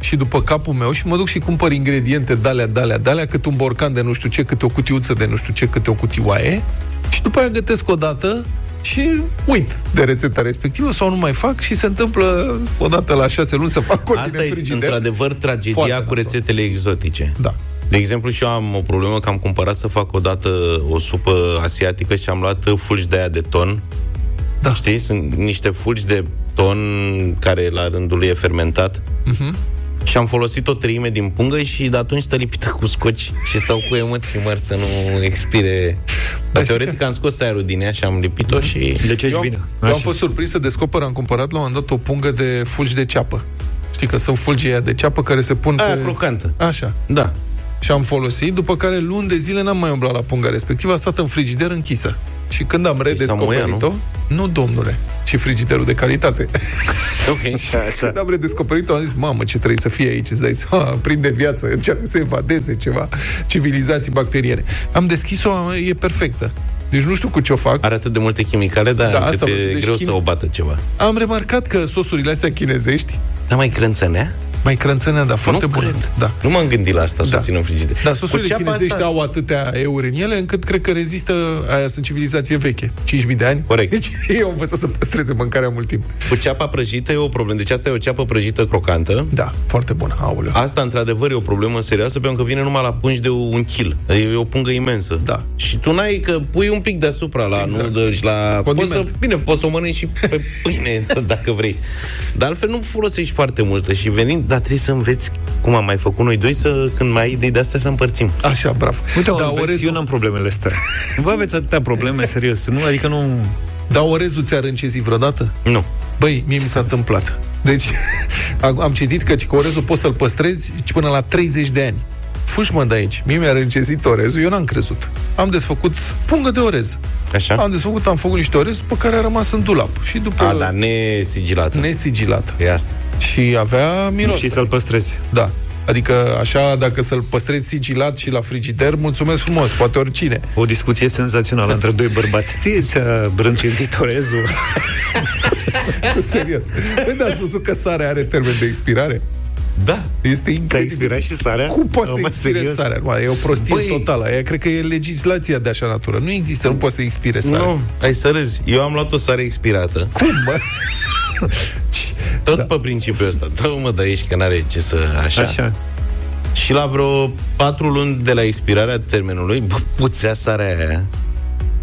și după capul meu și mă duc și cumpăr ingrediente dalea, dalea, dalea, cât un borcan de nu știu ce, câte o cutiuță de nu știu ce, câte o cutioaie și după aia gătesc o dată și uit de rețeta respectivă sau nu mai fac și se întâmplă odată la șase luni să fac ordine Asta în e frigider. într-adevăr tragedia Foarte cu nasol. rețetele exotice. Da. De exemplu, și eu am o problemă că am cumpărat să fac odată o supă asiatică și am luat fulgi de aia de ton. Da. Știi? Sunt niște fulgi de ton care la rândul lui e fermentat. Mhm. Și am folosit o treime din pungă și de atunci stă lipită cu scoci și stau cu emoții mari să nu expire. Dar știi teoretic am scos aerul din ea și am lipit-o și... De ce Eu, ești am, bine? eu am Așa. fost surprins să descoper, am cumpărat la un moment dat o pungă de fulgi de ceapă. Știi că sunt fulgi aia de ceapă care se pun Aia pe... crocantă. Așa. Da. Și am folosit, după care luni de zile n-am mai umblat la punga respectivă, a stat în frigider închisă. Și când am redescoperit-o, nu domnule, și frigiderul de calitate. [LAUGHS] Ok. Când am redescoperit-o, am zis, mamă, ce trebuie să fie aici, îți dai seama, prinde viață, încearcă să evadeze ceva, civilizații bacteriene. Am deschis-o, e perfectă. Deci nu știu cu ce o fac. Are atât de multe chimicale, dar Da, da, asta e vreau să- deci greu chimi- să o bată ceva. Am remarcat că sosurile astea chinezești Dar mai crânțănea? Mai crânțănea, dar foarte nu bună. cred. Da. Nu m-am gândit la asta, să Da. o țin în frigider. Dar sosurile Cu ceapa chinezești asta- au atâtea euri în ele încât cred că rezistă, aia sunt civilizație veche, 5.000 de ani. Corect. Deci [LAUGHS] ei au învățat să păstreze mâncarea mult timp. Cu ceapa prăjită e o problemă. Deci asta e o ceapă prăjită crocantă. Da, foarte bună, aoleu. Asta, într-adevăr, e o problemă serioasă pentru că vine numai la pungi de un kil. E o pungă imensă. Da. Și tu n-ai că pui un pic deasupra la Exact. nu dă și la... Poți Condiment. să, bine, poți să o mănânci și pe [LAUGHS] pâine, dacă vrei. Dar altfel nu folosești foarte multă și venind, dar trebuie să înveți cum am mai făcut noi doi, să când mai ai idei de astea să împărțim. Așa, bravo. Uite, da, da, orez, orezul, eu n-am problemele astea. [LAUGHS] Vă aveți atâtea probleme, serios. Nu, adică nu... da, orezul ți-a râncezit vreodată? Nu. Băi, mie mi s-a întâmplat. Deci, am [LAUGHS] am citit că ci că orezul poți să-l păstrezi ci până la 30 de ani. Fugi mă de aici. Mie mi-a râncezit orezul, eu n-am crezut. Am desfăcut pungă de orez. Așa? Am desfăcut, am făcut niște orez, pe care a rămas în dulap. Și după... A, dar nesigilată. Nesigilată. E asta. Și avea miros. Și să-l păstrezi. Da. Adică, așa, dacă să-l păstrezi sigilat și la frigider, mulțumesc frumos, poate oricine. O discuție senzațională între doi bărbați. Ție ți-a brâncezit orezul. [LAUGHS] Serios. Păi da, ați văzut că sarea are termen de expirare? Da. Este Ți-a incredibil. expirat și sarea? Cum poate să Mă, expire serios? sarea? Mă, e o prostie Băi. totală. Aia cred că e legislația de așa natură. Nu există, nu poate să expire sarea. Nu, ai să râzi. Eu am luat o sare expirată. Cum, mă? [LAUGHS] Tot da. pe principiul ăsta. Dă mă de aici că n-are ce să... Așa. Așa. Și la vreo patru luni de la expirarea termenului, bă, puțea sarea aia.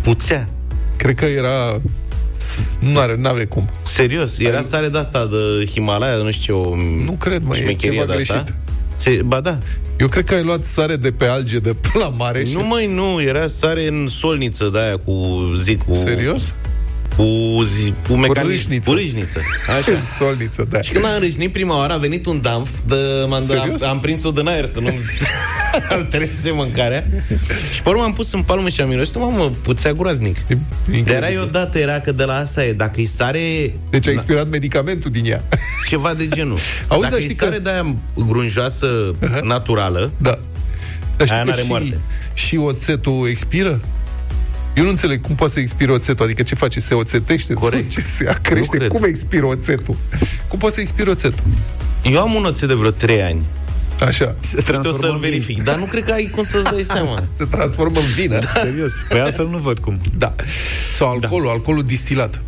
Puțea. Cred că era... Nu are, n-are cum. Serios, era sare de asta de Himalaya, de nu știu ce, o Nu cred, mă, e șmecherie ceva de asta. greșit. Se, ba da. Eu cred că ai luat sare de pe alge de pe la mare și... Nu mai nu, era sare în solniță de aia cu zic cu Serios? Cu zi, cu mecanism, râșniță. cu râșniță. Așa. [LAUGHS] Solniță, da. Și când am râșnit prima oară, a venit un damf de, m-am, am, Serios? am prins-o din aer să nu altereze [LAUGHS] [LAUGHS] mâncarea. Și pe urmă am pus în palmă și am mirosit, mamă, puțea groaznic. E Dar incredibil. era eu dată, era că de la asta e, dacă îi sare Deci a expirat medicamentul din ea. ceva de genul. Auzi, dacă dar îi știi că- sare de aia grunjoasă, naturală, Da. Dar știi Aia că n-are și, moarte. și oțetul expiră? Eu nu înțeleg cum poate să expire oțetul, adică ce face, se oțetește? Corect. Ce se crește? cred. Cum expiră oțetul? Cum poate să expire oțetul? eu am un oțet de vreo 3 ani. Așa. Se Uite, o transformă să-l în vin. verific. Dar nu cred că ai cum să-ți dai [LAUGHS] seama. Se transformă în vină. Da. Serios. Păi altfel nu văd cum. da. Sau alcoolul, da. alcoolul distilat.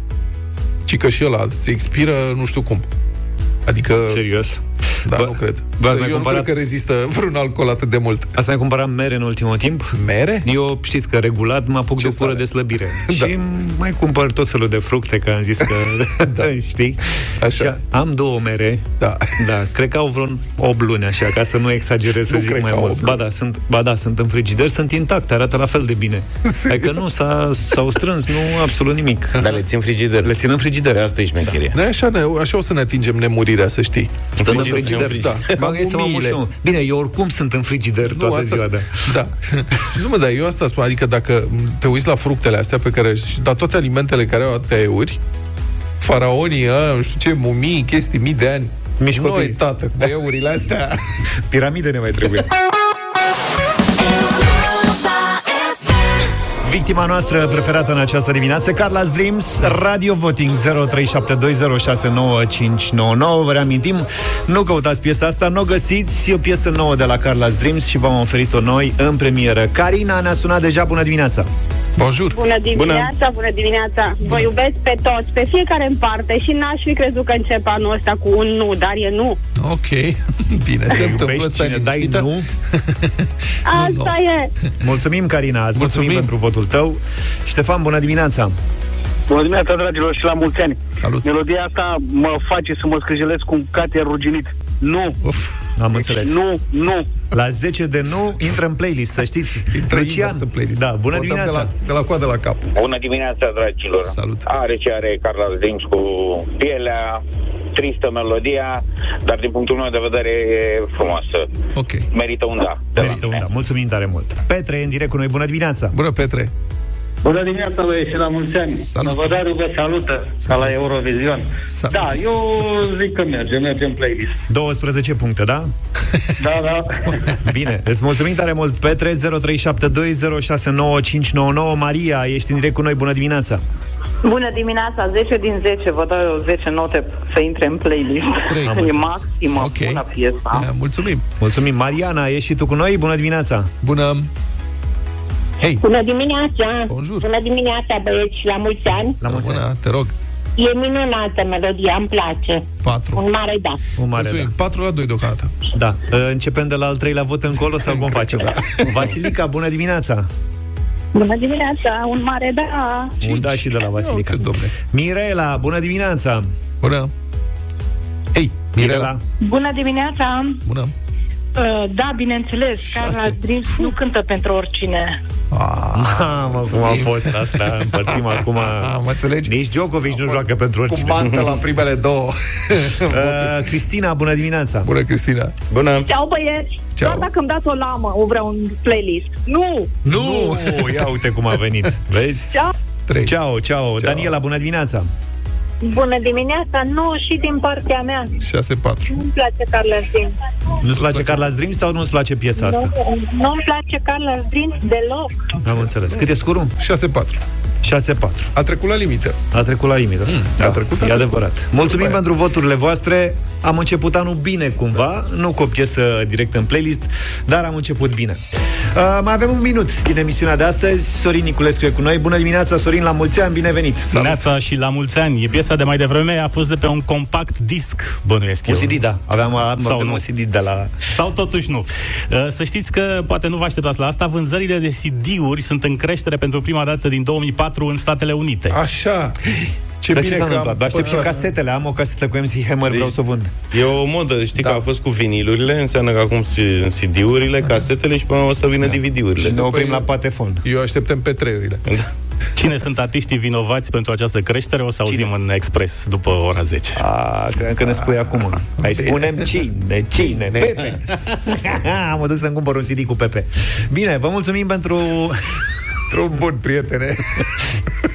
Ci că și ăla se expiră nu știu cum. Adică, Serios. Da, Bă, nu cred. Bă, ați eu mai nu cumpărat- cred că rezistă vreun alcool atât de mult. Ați mai cumpărat mere în ultimul timp? Mere? Eu știți că regulat mă apuc de o cură de slăbire. [LAUGHS] da. Și mai cumpăr tot felul de fructe, că am zis că... [LAUGHS] da. [LAUGHS] știi? Așa. Și am două mere. Da. Da, cred că au vreun 8 luni, așa, ca să nu exagerez să Nu zic cred mai că au mult. opt Ba da, sunt, ba da, sunt în frigider, sunt intacte, arată la fel de bine. Adică nu, s-a, s-au strâns, nu absolut nimic. Dar le țin frigider. Le țin în frigider. Asta e șmecheria. Da, așa, ne, așa o să ne atingem nemurirea, să știi. Stăm în frigider, frigider. Da. Mă gândesc să mă Mumiile. muș eu. Bine, eu oricum sunt în frigider toată asta ziua, da. [LAUGHS] da. nu mă, dar eu asta spun, adică dacă te uiți la fructele astea pe care, dar toate alimentele care au atâtea euri, faraonii, a, nu știu ce, mumii, chestii, mii de ani, Mici noi, copii. tată, cu [LAUGHS] eurile astea. Piramide ne mai trebuie. [LAUGHS] Victima noastră preferată în această dimineață, Carla's Dreams, Radio Voting 0372069599. Vă reamintim, nu căutați piesa asta, nu o găsiți, e o piesă nouă de la Carla's Dreams și v-am oferit-o noi în premieră. Carina ne-a sunat deja, bună dimineața! Bonjour! Bună dimineața, bună, bună dimineața. Vă iubesc pe toți, pe fiecare în parte și n-aș fi crezut că încep anul ăsta cu un nu, dar e nu. Ok, [LAUGHS] bine, se întâmplă, Iubești stai cine dai liniștită. nu? [LAUGHS] Asta e. Mulțumim, Carina, îți mulțumim, Mulțumim. pentru votul tău. Ștefan, bună dimineața! Bună dimineața, dragilor, și la mulți ani. Salut. Melodia asta mă face să mă scârjelesc cu un cate ruginit. Nu. Uf. Am înțeles. Nu, nu. La 10 de nu, intră în playlist, să știți. Intră Lucian, invers în playlist. Da, bună Votăm dimineața. De la, de la coadă la cap. Bună dimineața, dragilor! Salut! Are ce are Carla Dreams cu pielea, tristă melodia, dar din punctul meu de vedere e frumoasă. Ok. Merită un da. de la Merită un mine. da. Mulțumim tare mult. Petre, în direct cu noi, bună dimineața. Bună, Petre! Bună dimineața, băieți, și la mulți ani. Salut. Năvădarul vă salută, ca la Eurovision. Salut. Da, eu zic că merge, merge în playlist. 12 puncte, da? Da, da. [LAUGHS] Bine, îți mulțumim tare mult, Petre 0372069599 Maria, ești în direct cu noi, bună dimineața Bună dimineața, 10 din 10, vă dau eu 10 note să intre în playlist. Trei. Am [LAUGHS] e înțeles. maximă, Ok. bună piesa. Da, mulțumim! Mulțumim, Mariana, ești și tu cu noi, bună dimineața Bună! Hei! Bună dimineața. Bonjour. Bună dimineața, băieți, și la mulți ani. La mulți ani. Bună, te rog! E minunată melodia, îmi place. 4. Un mare da. Un mare Mulțumim. 4 la 2 deocamdată. da. da. Începem de la al treilea vot încolo sau cum facem? da. Vasilica, bună dimineața Bună dimineața, un mare da. Un da și de la Vasilica Uite, domne. Mirela, bună dimineața Bună! Hei, Mirela! Bună dimineața. Bună! Uh, da, bineînțeles, Șase. Carla Dreams nu cântă pentru oricine. Ah, Mamă, cum a fost asta Împărțim acum [LAUGHS] Am înțelegi? Nici Djokovic nu joacă pentru Cu oricine mantă la [LAUGHS] primele două. uh, Cristina, bună dimineața Bună, Cristina! Bună! Ceau, băieți. Ceau. Doar dacă îmi dați o lamă, o vreau în playlist. Nu! Nu, ia uite cum a venit Vezi? Ceau. 3. Ciao, ciao. Daniela, bună dimineața. Bună dimineața, nu și din partea mea. 6, 4. Nu-mi place Carla Dreams. Nu-ți place Carla's Dreams sau nu-ți place piesa asta? Nu, nu-mi place Carla Dreams deloc. Am înțeles. Cât e scurul? 6, 4. 6-4. A trecut la limită. A trecut la limită. Mm, a trecut, a e trecut. adevărat. Mulțumim pentru voturile voastre. Am început anul bine cumva, nu cu o piesă direct în playlist, dar am început bine. Uh, mai avem un minut din emisiunea de astăzi. Sorin Niculescu e cu noi. Bună dimineața, Sorin, la mulți ani, binevenit. Neața și la mulți ani. E piesa de mai devreme a fost de pe un compact disc, bănuiesc Un eu. CD, da. Aveam, aveam Sau nu. un CD de la... Sau totuși nu. Uh, Să știți că, poate nu vă așteptați la asta, vânzările de CD-uri sunt în creștere pentru prima dată din 2004 în Statele Unite. Așa. Ce Dar bine ce s-a că am întâmplat? Aștept și păstrat. casetele. Am o casetă cu MC Hammer, vreau să o vând. E o modă, știi da. că a fost cu vinilurile, înseamnă că acum sunt CD-urile, casetele și până o să vină DVD-urile. Și ne oprim la patefon. Eu așteptăm pe treurile. Cine sunt artiștii vinovați pentru această creștere o să auzim în expres după ora 10. A, cred că ne spui acum. Hai spunem cine, cine, Pepe. [LAUGHS] mă duc să-mi cumpăr un CD cu Pepe. Bine, vă mulțumim pentru... Un bun prietene. [LAUGHS]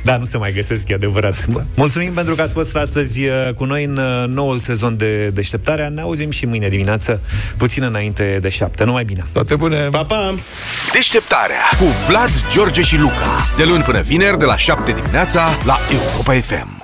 Da, nu se mai găsesc, e adevărat. Mulțumim pentru că ați fost astăzi uh, cu noi în uh, noul sezon de deșteptarea. Ne auzim și mâine dimineață, puțin înainte de șapte. Numai bine! Toate bune! Pa, pa! Deșteptarea cu Vlad, George și Luca. De luni până vineri, de la 7 dimineața, la Europa FM.